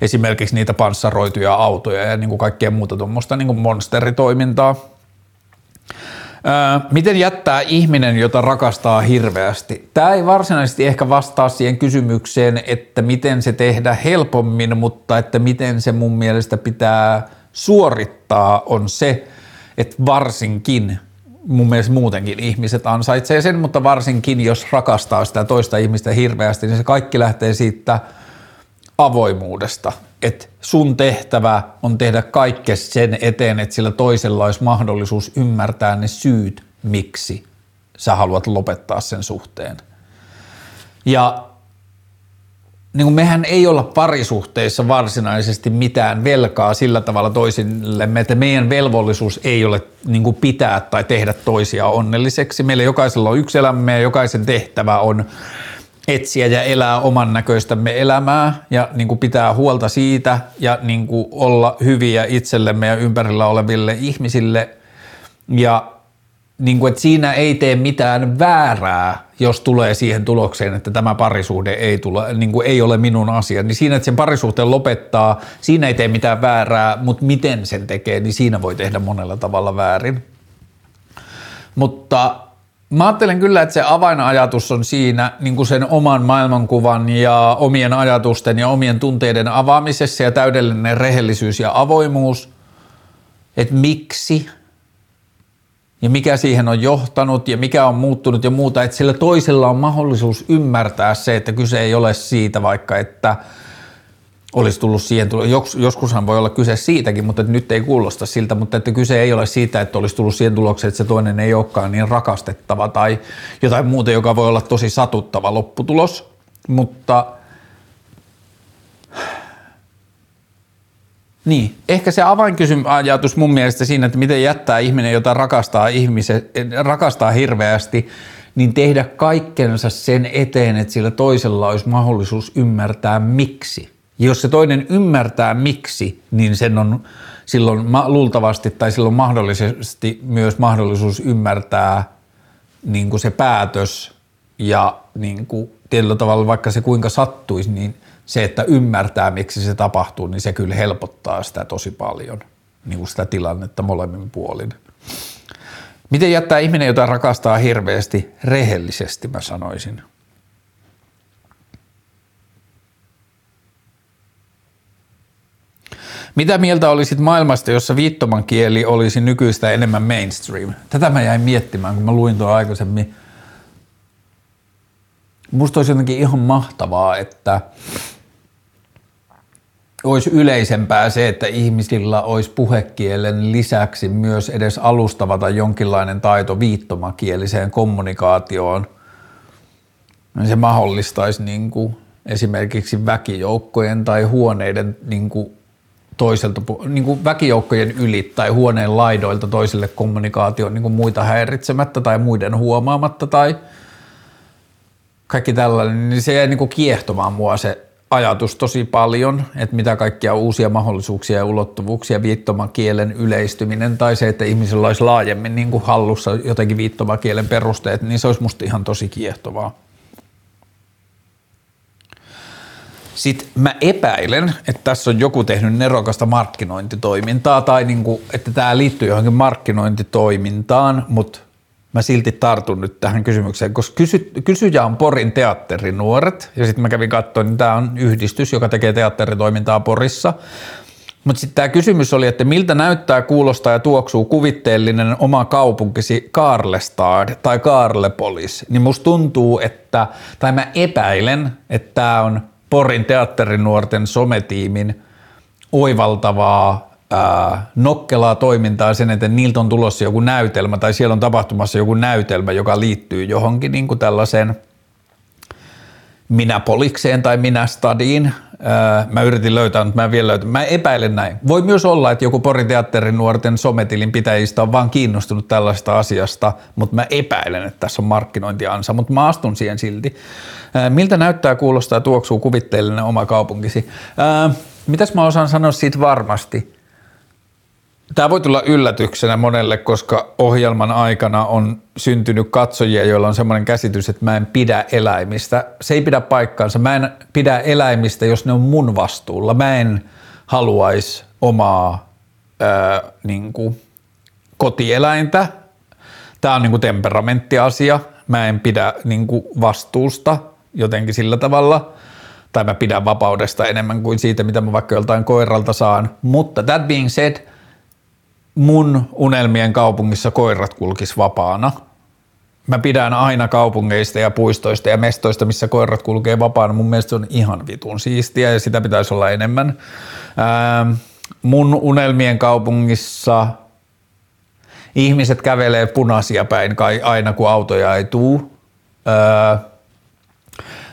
Esimerkiksi niitä panssaroituja autoja ja niin kuin kaikkea muuta tuommoista niin monsteritoimintaa miten jättää ihminen, jota rakastaa hirveästi? Tämä ei varsinaisesti ehkä vastaa siihen kysymykseen, että miten se tehdä helpommin, mutta että miten se mun mielestä pitää suorittaa on se, että varsinkin mun mielestä muutenkin ihmiset ansaitsee sen, mutta varsinkin jos rakastaa sitä toista ihmistä hirveästi, niin se kaikki lähtee siitä avoimuudesta että sun tehtävä on tehdä kaikkea sen eteen, että sillä toisella olisi mahdollisuus ymmärtää ne syyt, miksi sä haluat lopettaa sen suhteen. Ja niin kuin mehän ei olla parisuhteissa varsinaisesti mitään velkaa sillä tavalla toisillemme, että meidän velvollisuus ei ole niin kuin pitää tai tehdä toisia onnelliseksi. Meillä jokaisella on yksi elämä ja jokaisen tehtävä on etsiä ja elää oman näköistämme elämää ja niin kuin pitää huolta siitä ja niin kuin olla hyviä itsellemme ja ympärillä oleville ihmisille. Ja niin kuin, että siinä ei tee mitään väärää, jos tulee siihen tulokseen, että tämä parisuhde ei, tule, niin kuin ei ole minun asia, niin siinä, että sen parisuhteen lopettaa, siinä ei tee mitään väärää, mutta miten sen tekee, niin siinä voi tehdä monella tavalla väärin. Mutta Mä ajattelen kyllä, että se avainajatus on siinä niin kuin sen oman maailmankuvan ja omien ajatusten ja omien tunteiden avaamisessa ja täydellinen rehellisyys ja avoimuus, että miksi ja mikä siihen on johtanut ja mikä on muuttunut ja muuta, että sillä toisella on mahdollisuus ymmärtää se, että kyse ei ole siitä vaikka, että – olisi tullut siihen, joskushan voi olla kyse siitäkin, mutta nyt ei kuulosta siltä, mutta että kyse ei ole siitä, että olisi tullut siihen tulokseen, että se toinen ei olekaan niin rakastettava tai jotain muuta, joka voi olla tosi satuttava lopputulos, mutta niin, ehkä se avainkysymys mun mielestä siinä, että miten jättää ihminen, jota rakastaa, ihmise, rakastaa hirveästi, niin tehdä kaikkensa sen eteen, että sillä toisella olisi mahdollisuus ymmärtää miksi – jos se toinen ymmärtää miksi, niin sen on silloin luultavasti tai silloin mahdollisesti myös mahdollisuus ymmärtää niin kuin se päätös ja niin kuin tietyllä tavalla vaikka se kuinka sattuisi, niin se, että ymmärtää miksi se tapahtuu, niin se kyllä helpottaa sitä tosi paljon, niin kuin sitä tilannetta molemmin puolin. Miten jättää ihminen, jota rakastaa hirveästi, rehellisesti mä sanoisin. Mitä mieltä olisit maailmasta, jossa viittoman kieli olisi nykyistä enemmän mainstream? Tätä mä jäin miettimään, kun mä luin tuo aikaisemmin. Musta olisi jotenkin ihan mahtavaa, että olisi yleisempää se, että ihmisillä olisi puhekielen lisäksi myös edes alustava tai jonkinlainen taito viittomakieliseen kommunikaatioon. Se mahdollistaisi niin kuin esimerkiksi väkijoukkojen tai huoneiden niin kuin toiselta, niin kuin väkijoukkojen yli tai huoneen laidoilta toiselle kommunikaatioon niin kuin muita häiritsemättä tai muiden huomaamatta tai kaikki tällainen, niin se jäi niin kuin kiehtomaan mua se ajatus tosi paljon, että mitä kaikkia uusia mahdollisuuksia ja ulottuvuuksia viittomakielen yleistyminen tai se, että ihmisillä olisi laajemmin niin kuin hallussa jotenkin viittomakielen perusteet, niin se olisi musta ihan tosi kiehtovaa. Sitten mä epäilen, että tässä on joku tehnyt nerokasta markkinointitoimintaa tai niinku, että tämä liittyy johonkin markkinointitoimintaan, mutta mä silti tartun nyt tähän kysymykseen, koska kysy, kysyjä on Porin teatterinuoret ja sitten mä kävin katsoa, niin tämä on yhdistys, joka tekee teatteritoimintaa Porissa. Mutta sitten tämä kysymys oli, että miltä näyttää, kuulostaa ja tuoksuu kuvitteellinen oma kaupunkisi Karlestad tai Karlepolis, niin musta tuntuu, että, tai mä epäilen, että tämä on Porin teatterinuorten sometiimin oivaltavaa ää, nokkelaa toimintaa sen, että niiltä on tulossa joku näytelmä tai siellä on tapahtumassa joku näytelmä, joka liittyy johonkin niin kuin tällaiseen minäpolikseen tai minästadiin. Ää, mä yritin löytää, mutta mä en vielä löytä. Mä epäilen näin. Voi myös olla, että joku Porin teatterin nuorten sometilin pitäjistä on vaan kiinnostunut tällaista asiasta, mutta mä epäilen, että tässä on markkinointiansa, mutta mä astun siihen silti. Miltä näyttää, kuulostaa ja tuoksuu kuvitteellinen oma kaupunkisi? Mitäs mä osaan sanoa siitä varmasti? Tämä voi tulla yllätyksenä monelle, koska ohjelman aikana on syntynyt katsojia, joilla on semmoinen käsitys, että mä en pidä eläimistä. Se ei pidä paikkaansa. Mä en pidä eläimistä, jos ne on mun vastuulla. Mä en haluaisi omaa ää, niin kuin, kotieläintä. Tämä on niin kuin temperamenttiasia. Mä en pidä niin kuin, vastuusta jotenkin sillä tavalla, tai mä pidän vapaudesta enemmän kuin siitä, mitä mä vaikka joltain koiralta saan. Mutta that being said, mun unelmien kaupungissa koirat kulkis vapaana. mä pidän aina kaupungeista ja puistoista ja mestoista, missä koirat kulkee vapaana. Mun mielestä se on ihan vitun siistiä ja sitä pitäisi olla enemmän. Ää, mun unelmien kaupungissa ihmiset kävelee punaisia päin kai aina, kun autoja ei tuu. Ää,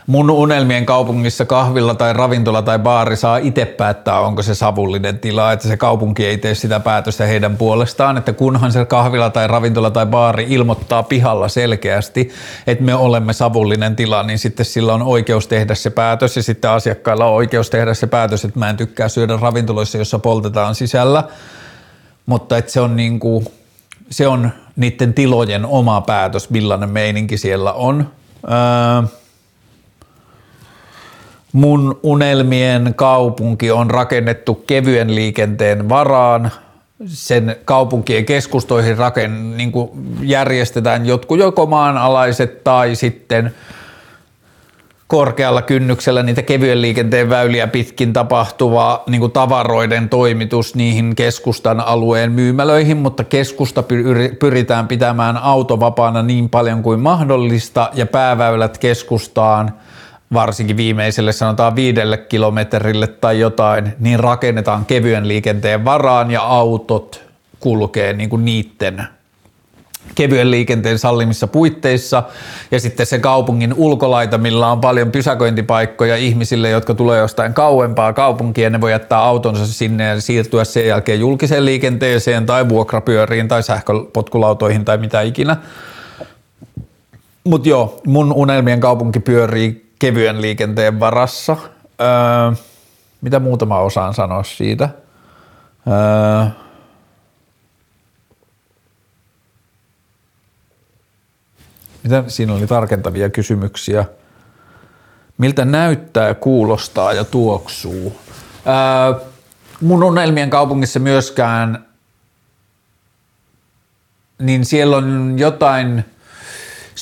mun unelmien kaupungissa kahvilla tai ravintola tai baari saa itse päättää, onko se savullinen tila, että se kaupunki ei tee sitä päätöstä heidän puolestaan, että kunhan se kahvila tai ravintola tai baari ilmoittaa pihalla selkeästi, että me olemme savullinen tila, niin sitten sillä on oikeus tehdä se päätös ja sitten asiakkailla on oikeus tehdä se päätös, että mä en tykkää syödä ravintoloissa, jossa poltetaan sisällä, mutta että se on niin kuin, se on niiden tilojen oma päätös, millainen meininki siellä on. Öö, Mun unelmien kaupunki on rakennettu kevyen liikenteen varaan. Sen kaupunkien keskustoihin raken, niin järjestetään jotkut joko maanalaiset tai sitten korkealla kynnyksellä niitä kevyen liikenteen väyliä pitkin tapahtuva niin kuin tavaroiden toimitus niihin keskustan alueen myymälöihin, mutta keskusta pyritään pitämään autovapaana niin paljon kuin mahdollista ja pääväylät keskustaan – varsinkin viimeiselle sanotaan viidelle kilometrille tai jotain, niin rakennetaan kevyen liikenteen varaan ja autot kulkee niin kuin niitten kevyen liikenteen sallimissa puitteissa ja sitten se kaupungin ulkolaita, millä on paljon pysäköintipaikkoja ihmisille, jotka tulee jostain kauempaa kaupunkia, ne voi jättää autonsa sinne ja siirtyä sen jälkeen julkiseen liikenteeseen tai vuokrapyöriin tai sähköpotkulautoihin tai mitä ikinä. Mutta joo, mun unelmien kaupunki pyörii kevyen liikenteen varassa. Öö, mitä muuta mä osaan sanoa siitä? Öö, mitä siinä oli tarkentavia kysymyksiä? Miltä näyttää, kuulostaa ja tuoksuu? Öö, mun unelmien kaupungissa myöskään, niin siellä on jotain –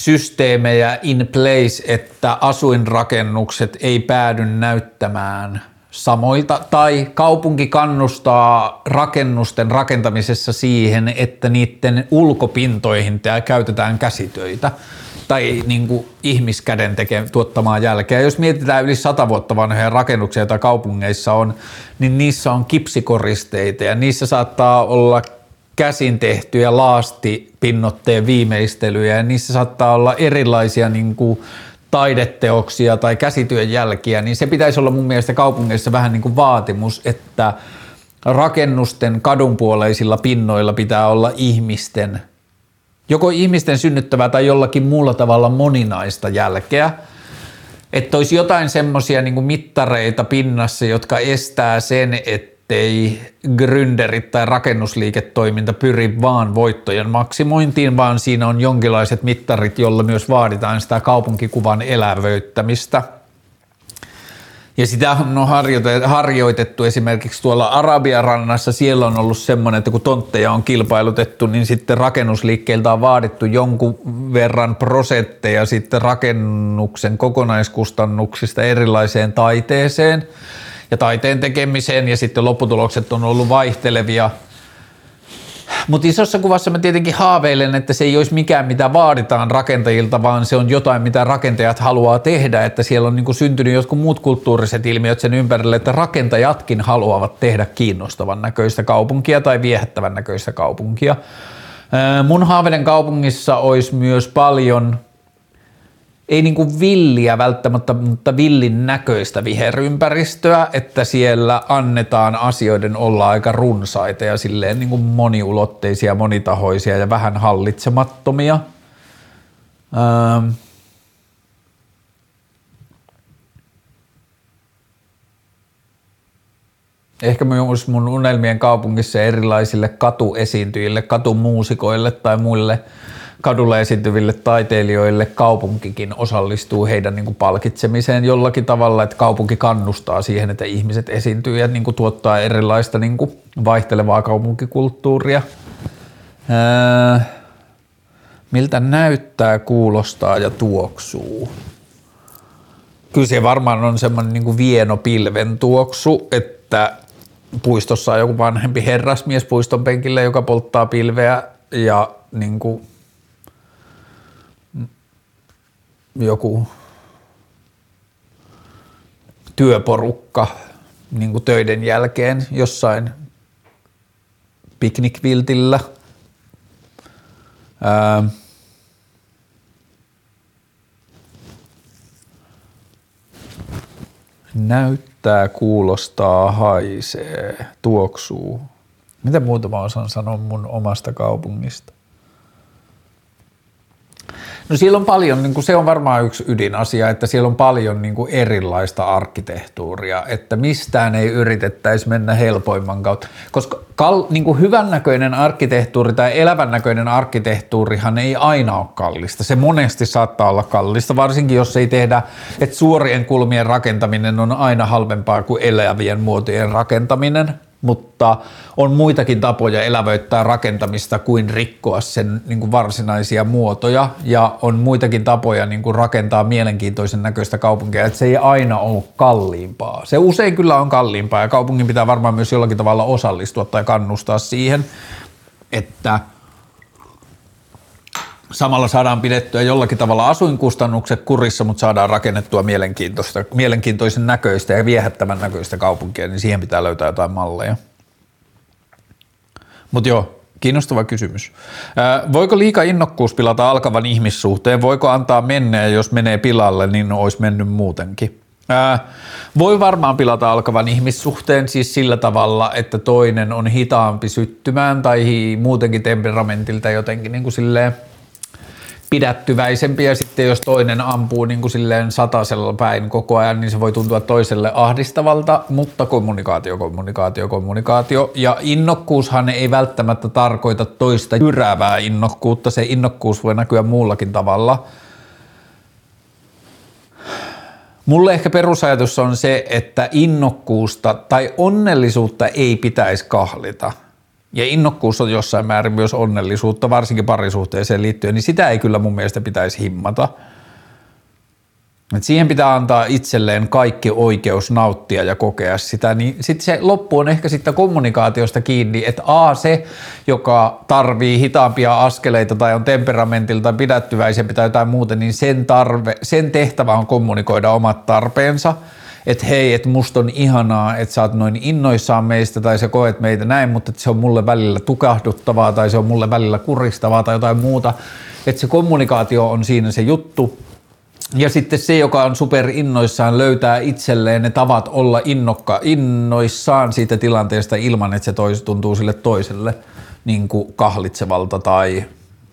systeemejä in place, että asuinrakennukset ei päädy näyttämään samoilta, tai kaupunki kannustaa rakennusten rakentamisessa siihen, että niiden ulkopintoihin käytetään käsitöitä tai niin kuin ihmiskäden teke, tuottamaa jälkeä. Jos mietitään yli sata vuotta vanhoja rakennuksia, joita kaupungeissa on, niin niissä on kipsikoristeita ja niissä saattaa olla käsin tehtyjä laastipinnoitteen viimeistelyjä. Ja niissä saattaa olla erilaisia niin kuin taideteoksia tai käsityön jälkiä, niin se pitäisi olla mun mielestä kaupungeissa vähän niin kuin vaatimus, että rakennusten kadunpuoleisilla pinnoilla pitää olla ihmisten, joko ihmisten synnyttävää tai jollakin muulla tavalla moninaista jälkeä, että olisi jotain semmoisia niin mittareita pinnassa, jotka estää sen, että ettei gründerit tai rakennusliiketoiminta pyri vaan voittojen maksimointiin, vaan siinä on jonkinlaiset mittarit, jolla myös vaaditaan sitä kaupunkikuvan elävöittämistä. Ja sitä on harjoitettu esimerkiksi tuolla Arabian rannassa. Siellä on ollut semmoinen, että kun tontteja on kilpailutettu, niin sitten rakennusliikkeiltä on vaadittu jonkun verran prosentteja sitten rakennuksen kokonaiskustannuksista erilaiseen taiteeseen – ja taiteen tekemiseen ja sitten lopputulokset on ollut vaihtelevia. Mutta isossa kuvassa mä tietenkin haaveilen, että se ei olisi mikään, mitä vaaditaan rakentajilta, vaan se on jotain, mitä rakentajat haluaa tehdä, että siellä on niin kuin syntynyt jotkut muut kulttuuriset ilmiöt sen ympärille, että rakentajatkin haluavat tehdä kiinnostavan näköistä kaupunkia tai viehättävän näköistä kaupunkia. Mun haaveiden kaupungissa olisi myös paljon ei niin kuin villiä välttämättä, mutta villin näköistä viherympäristöä, että siellä annetaan asioiden olla aika runsaita ja silleen niin kuin moniulotteisia, monitahoisia ja vähän hallitsemattomia. Ähm. Ehkä myös mun unelmien kaupungissa erilaisille katuesiintyjille, katumuusikoille tai muille kadulla esiintyville taiteilijoille kaupunkikin osallistuu heidän niin kuin palkitsemiseen jollakin tavalla, että kaupunki kannustaa siihen, että ihmiset esiintyy ja niin kuin tuottaa erilaista niin kuin vaihtelevaa kaupunkikulttuuria. Ää, miltä näyttää, kuulostaa ja tuoksuu? Kyllä se varmaan on semmoinen niin vienopilven tuoksu, että puistossa on joku vanhempi herrasmies puiston penkillä, joka polttaa pilveä ja niin kuin joku työporukka niin kuin töiden jälkeen jossain piknikviltillä. Ää, näyttää, kuulostaa, haisee, tuoksuu. Mitä muuta mä osaan sanoa mun omasta kaupungista? No siellä on paljon, niin kuin se on varmaan yksi ydinasia, että siellä on paljon niin kuin erilaista arkkitehtuuria, että mistään ei yritettäisi mennä helpoimman kautta, koska kal, niin kuin hyvännäköinen arkkitehtuuri tai elävännäköinen arkkitehtuurihan ei aina ole kallista. Se monesti saattaa olla kallista, varsinkin jos ei tehdä, että suorien kulmien rakentaminen on aina halvempaa kuin elävien muotojen rakentaminen mutta on muitakin tapoja elävöittää rakentamista kuin rikkoa sen niin kuin varsinaisia muotoja ja on muitakin tapoja niin kuin rakentaa mielenkiintoisen näköistä kaupunkia, että se ei aina ole kalliimpaa. Se usein kyllä on kalliimpaa ja kaupungin pitää varmaan myös jollakin tavalla osallistua tai kannustaa siihen, että samalla saadaan pidettyä jollakin tavalla asuinkustannukset kurissa, mutta saadaan rakennettua mielenkiintoista, mielenkiintoisen näköistä ja viehättävän näköistä kaupunkia, niin siihen pitää löytää jotain malleja. Mutta joo, kiinnostava kysymys. Ää, voiko liika innokkuus pilata alkavan ihmissuhteen? Voiko antaa mennä jos menee pilalle, niin olisi mennyt muutenkin? Ää, voi varmaan pilata alkavan ihmissuhteen siis sillä tavalla, että toinen on hitaampi syttymään tai muutenkin temperamentilta jotenkin niin kuin silleen – pidättyväisempi ja sitten jos toinen ampuu niin kuin silleen satasella päin koko ajan, niin se voi tuntua toiselle ahdistavalta, mutta kommunikaatio, kommunikaatio, kommunikaatio. Ja innokkuushan ei välttämättä tarkoita toista jyräävää innokkuutta, se innokkuus voi näkyä muullakin tavalla. Mulle ehkä perusajatus on se, että innokkuusta tai onnellisuutta ei pitäisi kahlita – ja innokkuus on jossain määrin myös onnellisuutta, varsinkin parisuhteeseen liittyen, niin sitä ei kyllä mun mielestä pitäisi himmata. Et siihen pitää antaa itselleen kaikki oikeus nauttia ja kokea sitä, niin sitten se loppu on ehkä sitten kommunikaatiosta kiinni, että A, se, joka tarvii hitaampia askeleita tai on temperamentilta pidättyväisempi tai jotain muuta, niin sen, tarve, sen tehtävä on kommunikoida omat tarpeensa – että hei, että musta on ihanaa, että sä oot noin innoissaan meistä tai sä koet meitä näin, mutta se on mulle välillä tukahduttavaa tai se on mulle välillä kuristavaa tai jotain muuta. Että se kommunikaatio on siinä se juttu. Ja sitten se, joka on super innoissaan, löytää itselleen ne tavat olla innokka, innoissaan siitä tilanteesta ilman, että se tois, tuntuu sille toiselle niin kuin kahlitsevalta tai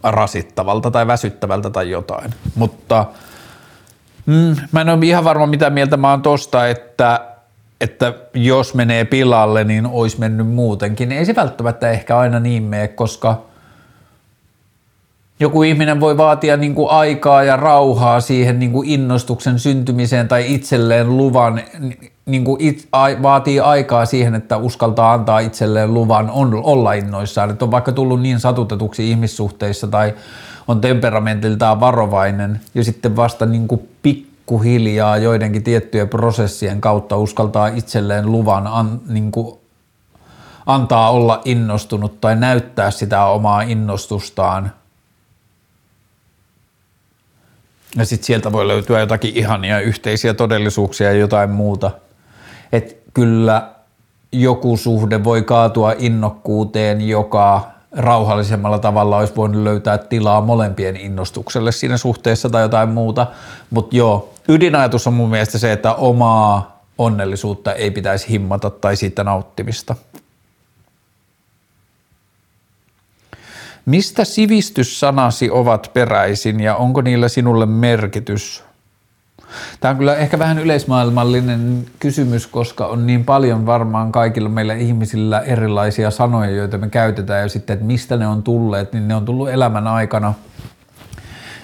rasittavalta tai väsyttävältä tai jotain. Mutta Mm, mä en ole ihan varma mitä mieltä mä oon tosta, että, että jos menee pilalle, niin olisi mennyt muutenkin. Ei se välttämättä ehkä aina niin mene, koska joku ihminen voi vaatia niin kuin aikaa ja rauhaa siihen niin kuin innostuksen syntymiseen tai itselleen luvan, niin kuin it, a, vaatii aikaa siihen, että uskaltaa antaa itselleen luvan on, olla innoissaan. Että on vaikka tullut niin satutetuksi ihmissuhteissa tai on temperamentiltaan varovainen ja sitten vasta niin kuin pikkuhiljaa joidenkin tiettyjen prosessien kautta uskaltaa itselleen luvan an, niin kuin antaa olla innostunut tai näyttää sitä omaa innostustaan. Ja sitten sieltä voi löytyä jotakin ihania yhteisiä todellisuuksia ja jotain muuta. Et kyllä joku suhde voi kaatua innokkuuteen, joka rauhallisemmalla tavalla olisi voinut löytää tilaa molempien innostukselle siinä suhteessa tai jotain muuta. Mutta joo, ydinajatus on mun mielestä se, että omaa onnellisuutta ei pitäisi himmata tai siitä nauttimista. Mistä sivistyssanasi ovat peräisin ja onko niillä sinulle merkitys? Tämä on kyllä ehkä vähän yleismaailmallinen kysymys, koska on niin paljon varmaan kaikilla meillä ihmisillä erilaisia sanoja, joita me käytetään ja sitten, että mistä ne on tulleet, niin ne on tullut elämän aikana.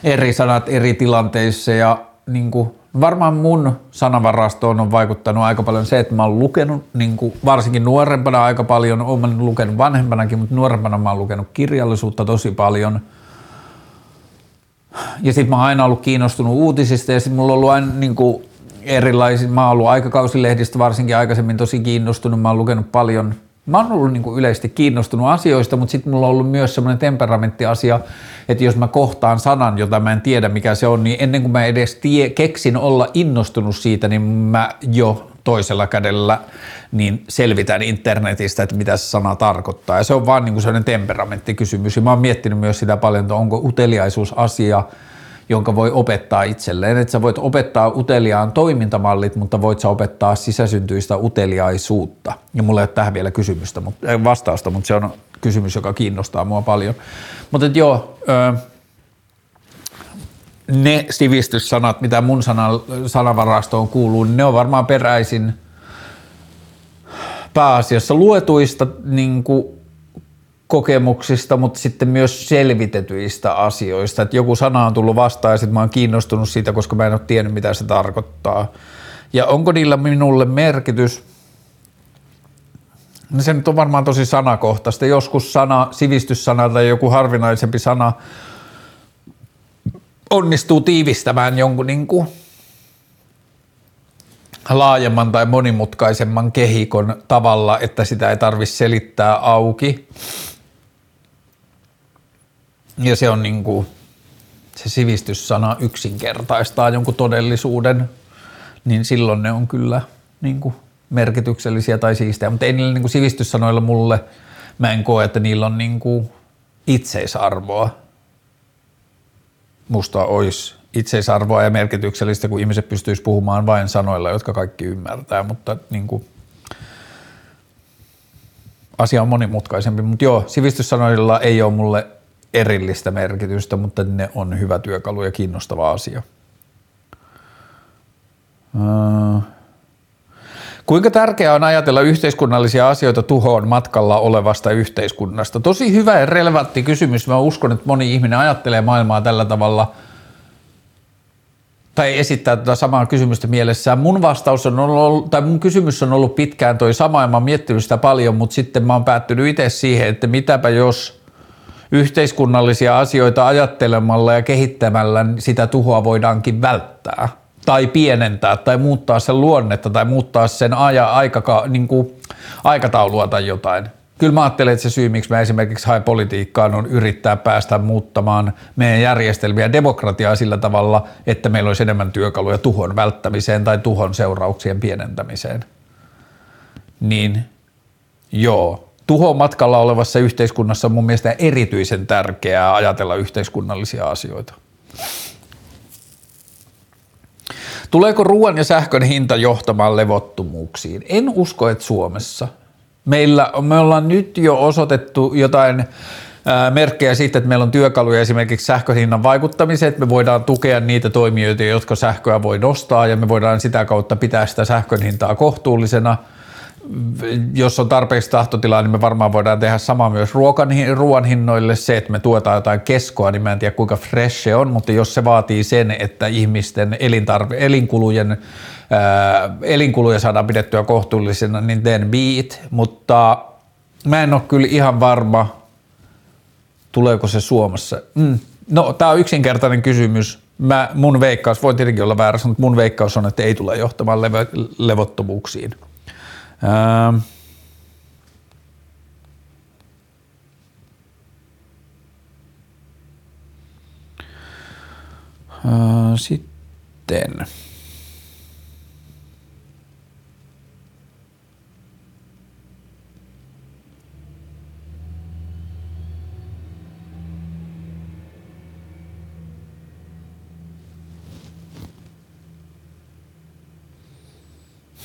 Eri sanat eri tilanteissa ja niin kuin varmaan mun sanavarastoon on vaikuttanut aika paljon se, että mä oon lukenut niin kuin varsinkin nuorempana aika paljon, oon lukenut vanhempanakin, mutta nuorempana mä oon lukenut kirjallisuutta tosi paljon – ja sitten mä oon aina ollut kiinnostunut uutisista ja sitten mulla on ollut aina niin erilaisia, mä oon ollut aikakausilehdistä varsinkin aikaisemmin tosi kiinnostunut, mä oon lukenut paljon. Mä oon ollut niin kuin yleisesti kiinnostunut asioista, mutta sitten mulla on ollut myös semmoinen temperamenttiasia, että jos mä kohtaan sanan, jota mä en tiedä mikä se on, niin ennen kuin mä edes tie, keksin olla innostunut siitä, niin mä jo toisella kädellä niin selvitän internetistä, että mitä se sana tarkoittaa. Ja se on vaan niin kuin sellainen temperamenttikysymys. Ja mä oon miettinyt myös sitä paljon, että onko uteliaisuus asia, jonka voi opettaa itselleen. Että sä voit opettaa uteliaan toimintamallit, mutta voit sä opettaa sisäsyntyistä uteliaisuutta. Ja mulla ei ole tähän vielä kysymystä, mutta, vastausta, mutta se on kysymys, joka kiinnostaa mua paljon. Mutta joo, ne sivistyssanat, mitä mun sanan, sanavarastoon kuuluu, niin ne on varmaan peräisin pääasiassa luetuista niin kuin kokemuksista, mutta sitten myös selvitetyistä asioista. Että joku sana on tullut vastaan ja sitten mä oon kiinnostunut siitä, koska mä en ole tiennyt, mitä se tarkoittaa. Ja onko niillä minulle merkitys? No se nyt on varmaan tosi sanakohtaista. Joskus sana, sivistyssana tai joku harvinaisempi sana onnistuu tiivistämään jonkun niin kuin laajemman tai monimutkaisemman kehikon tavalla, että sitä ei tarvitse selittää auki. Ja se on niin kuin, se sivistyssana yksinkertaistaa jonkun todellisuuden, niin silloin ne on kyllä niin kuin merkityksellisiä tai siistejä, mutta ei niillä niin kuin sivistyssanoilla mulle, mä en koe, että niillä on niin kuin itseisarvoa. Musta olisi itseisarvoa ja merkityksellistä, kun ihmiset pystyisivät puhumaan vain sanoilla, jotka kaikki ymmärtää, mutta niin kuin, asia on monimutkaisempi. Mutta joo, sivistyssanoilla ei ole mulle erillistä merkitystä, mutta ne on hyvä työkalu ja kiinnostava asia. Uh. Kuinka tärkeää on ajatella yhteiskunnallisia asioita tuhoon matkalla olevasta yhteiskunnasta? Tosi hyvä ja relevantti kysymys. Mä uskon, että moni ihminen ajattelee maailmaa tällä tavalla tai esittää tätä samaa kysymystä mielessään. Mun vastaus on ollut, tai mun kysymys on ollut pitkään toi sama ja mä oon miettinyt sitä paljon, mutta sitten mä oon päättynyt itse siihen, että mitäpä jos yhteiskunnallisia asioita ajattelemalla ja kehittämällä sitä tuhoa voidaankin välttää tai pienentää tai muuttaa sen luonnetta tai muuttaa sen aja, aikaka, niin kuin aikataulua tai jotain. Kyllä mä ajattelen, että se syy, miksi mä esimerkiksi haen politiikkaan, on yrittää päästä muuttamaan meidän järjestelmiä demokratiaa sillä tavalla, että meillä olisi enemmän työkaluja tuhon välttämiseen tai tuhon seurauksien pienentämiseen. Niin joo, tuhon matkalla olevassa yhteiskunnassa on mun mielestä erityisen tärkeää ajatella yhteiskunnallisia asioita. Tuleeko ruoan ja sähkön hinta johtamaan levottomuuksiin? En usko, että Suomessa. Meillä, me ollaan nyt jo osoitettu jotain merkkejä siitä, että meillä on työkaluja esimerkiksi sähköhinnan vaikuttamiseen, että me voidaan tukea niitä toimijoita, jotka sähköä voi nostaa ja me voidaan sitä kautta pitää sitä sähkön hintaa kohtuullisena – jos on tarpeeksi tahtotilaa, niin me varmaan voidaan tehdä sama myös ruokan, ruoan hinnoille. Se, että me tuetaan jotain keskoa, niin mä en tiedä kuinka fresh se on, mutta jos se vaatii sen, että ihmisten elintarve, elinkulujen, ää, elinkuluja saadaan pidettyä kohtuullisena, niin teen beat, mutta mä en ole kyllä ihan varma, tuleeko se Suomessa. Mm. No, tämä on yksinkertainen kysymys. Mä, mun veikkaus, voi tietenkin olla väärässä, mutta mun veikkaus on, että ei tule johtamaan leve, levottomuuksiin. Ähm. Äh, sitten.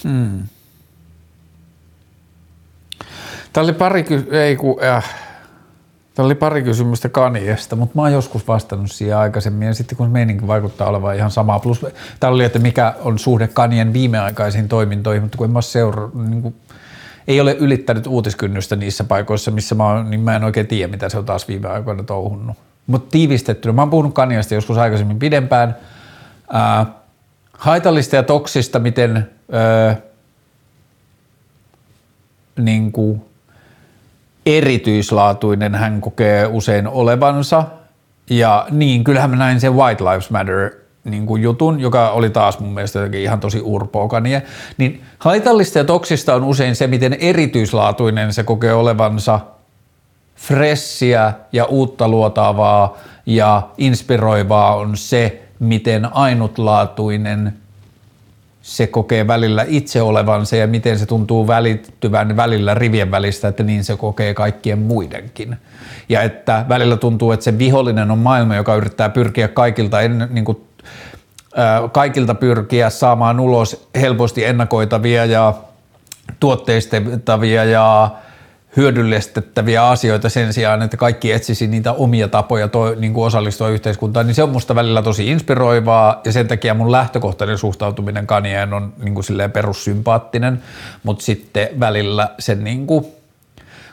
Hmm. Tämä oli pari, ei ku, äh. Tämä oli pari kysymystä Kaniesta, mutta mä oon joskus vastannut siihen aikaisemmin ja sitten kun meininki vaikuttaa olevan ihan sama. Plus täällä oli, että mikä on suhde Kanien viimeaikaisiin toimintoihin, mutta kun en mä seura, niin kuin, ei ole ylittänyt uutiskynnystä niissä paikoissa, missä mä oon, niin mä en oikein tiedä, mitä se on taas viime aikoina touhunnut. Mutta tiivistettynä, mä oon puhunut Kaniasta joskus aikaisemmin pidempään, ää, haitallista ja toksista, miten ää, niin kuin, erityislaatuinen hän kokee usein olevansa. Ja niin, kyllähän mä näin sen White Lives Matter niin kuin jutun, joka oli taas mun mielestä jotenkin ihan tosi urpoa Kanye, niin haitallista ja toksista on usein se, miten erityislaatuinen se kokee olevansa fressiä ja uutta luotavaa ja inspiroivaa on se, miten ainutlaatuinen se kokee välillä itse olevansa ja miten se tuntuu välittyvän välillä rivien välistä, että niin se kokee kaikkien muidenkin. Ja että välillä tuntuu, että se vihollinen on maailma, joka yrittää pyrkiä kaikilta, en, niin kuin, äh, kaikilta pyrkiä saamaan ulos helposti ennakoitavia ja tuotteistettavia ja hyödyllistettäviä asioita sen sijaan, että kaikki etsisi niitä omia tapoja toi, niin kuin osallistua yhteiskuntaan, niin se on musta välillä tosi inspiroivaa. Ja sen takia mun lähtökohtainen suhtautuminen Kanieen on niin kuin silleen perussympaattinen, mutta sitten välillä se niin kuin,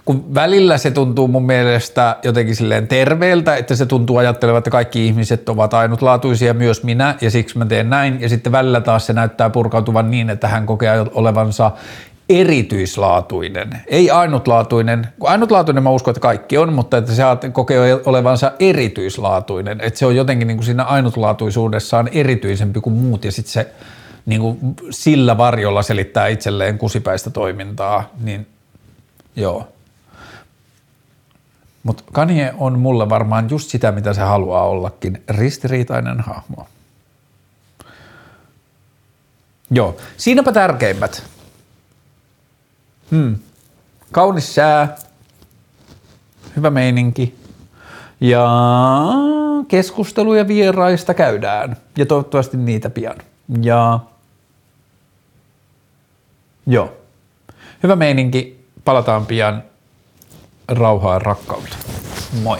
kun välillä se tuntuu mun mielestä jotenkin silleen terveeltä, että se tuntuu ajattelevan, että kaikki ihmiset ovat ainutlaatuisia, myös minä, ja siksi mä teen näin, ja sitten välillä taas se näyttää purkautuvan niin, että hän kokee olevansa erityislaatuinen, ei ainutlaatuinen. Ainutlaatuinen mä uskon, että kaikki on, mutta että se kokee olevansa erityislaatuinen, että se on jotenkin niin kuin siinä ainutlaatuisuudessaan erityisempi kuin muut ja sitten se niin kuin sillä varjolla selittää itselleen kusipäistä toimintaa, niin joo. Mutta Kanye on mulle varmaan just sitä, mitä se haluaa ollakin, ristiriitainen hahmo. Joo, siinäpä tärkeimmät. Hmm. Kaunis sää, hyvä meininki ja keskusteluja vieraista käydään ja toivottavasti niitä pian. Ja joo, hyvä meininki, palataan pian rauhaa ja rakkautta. Moi!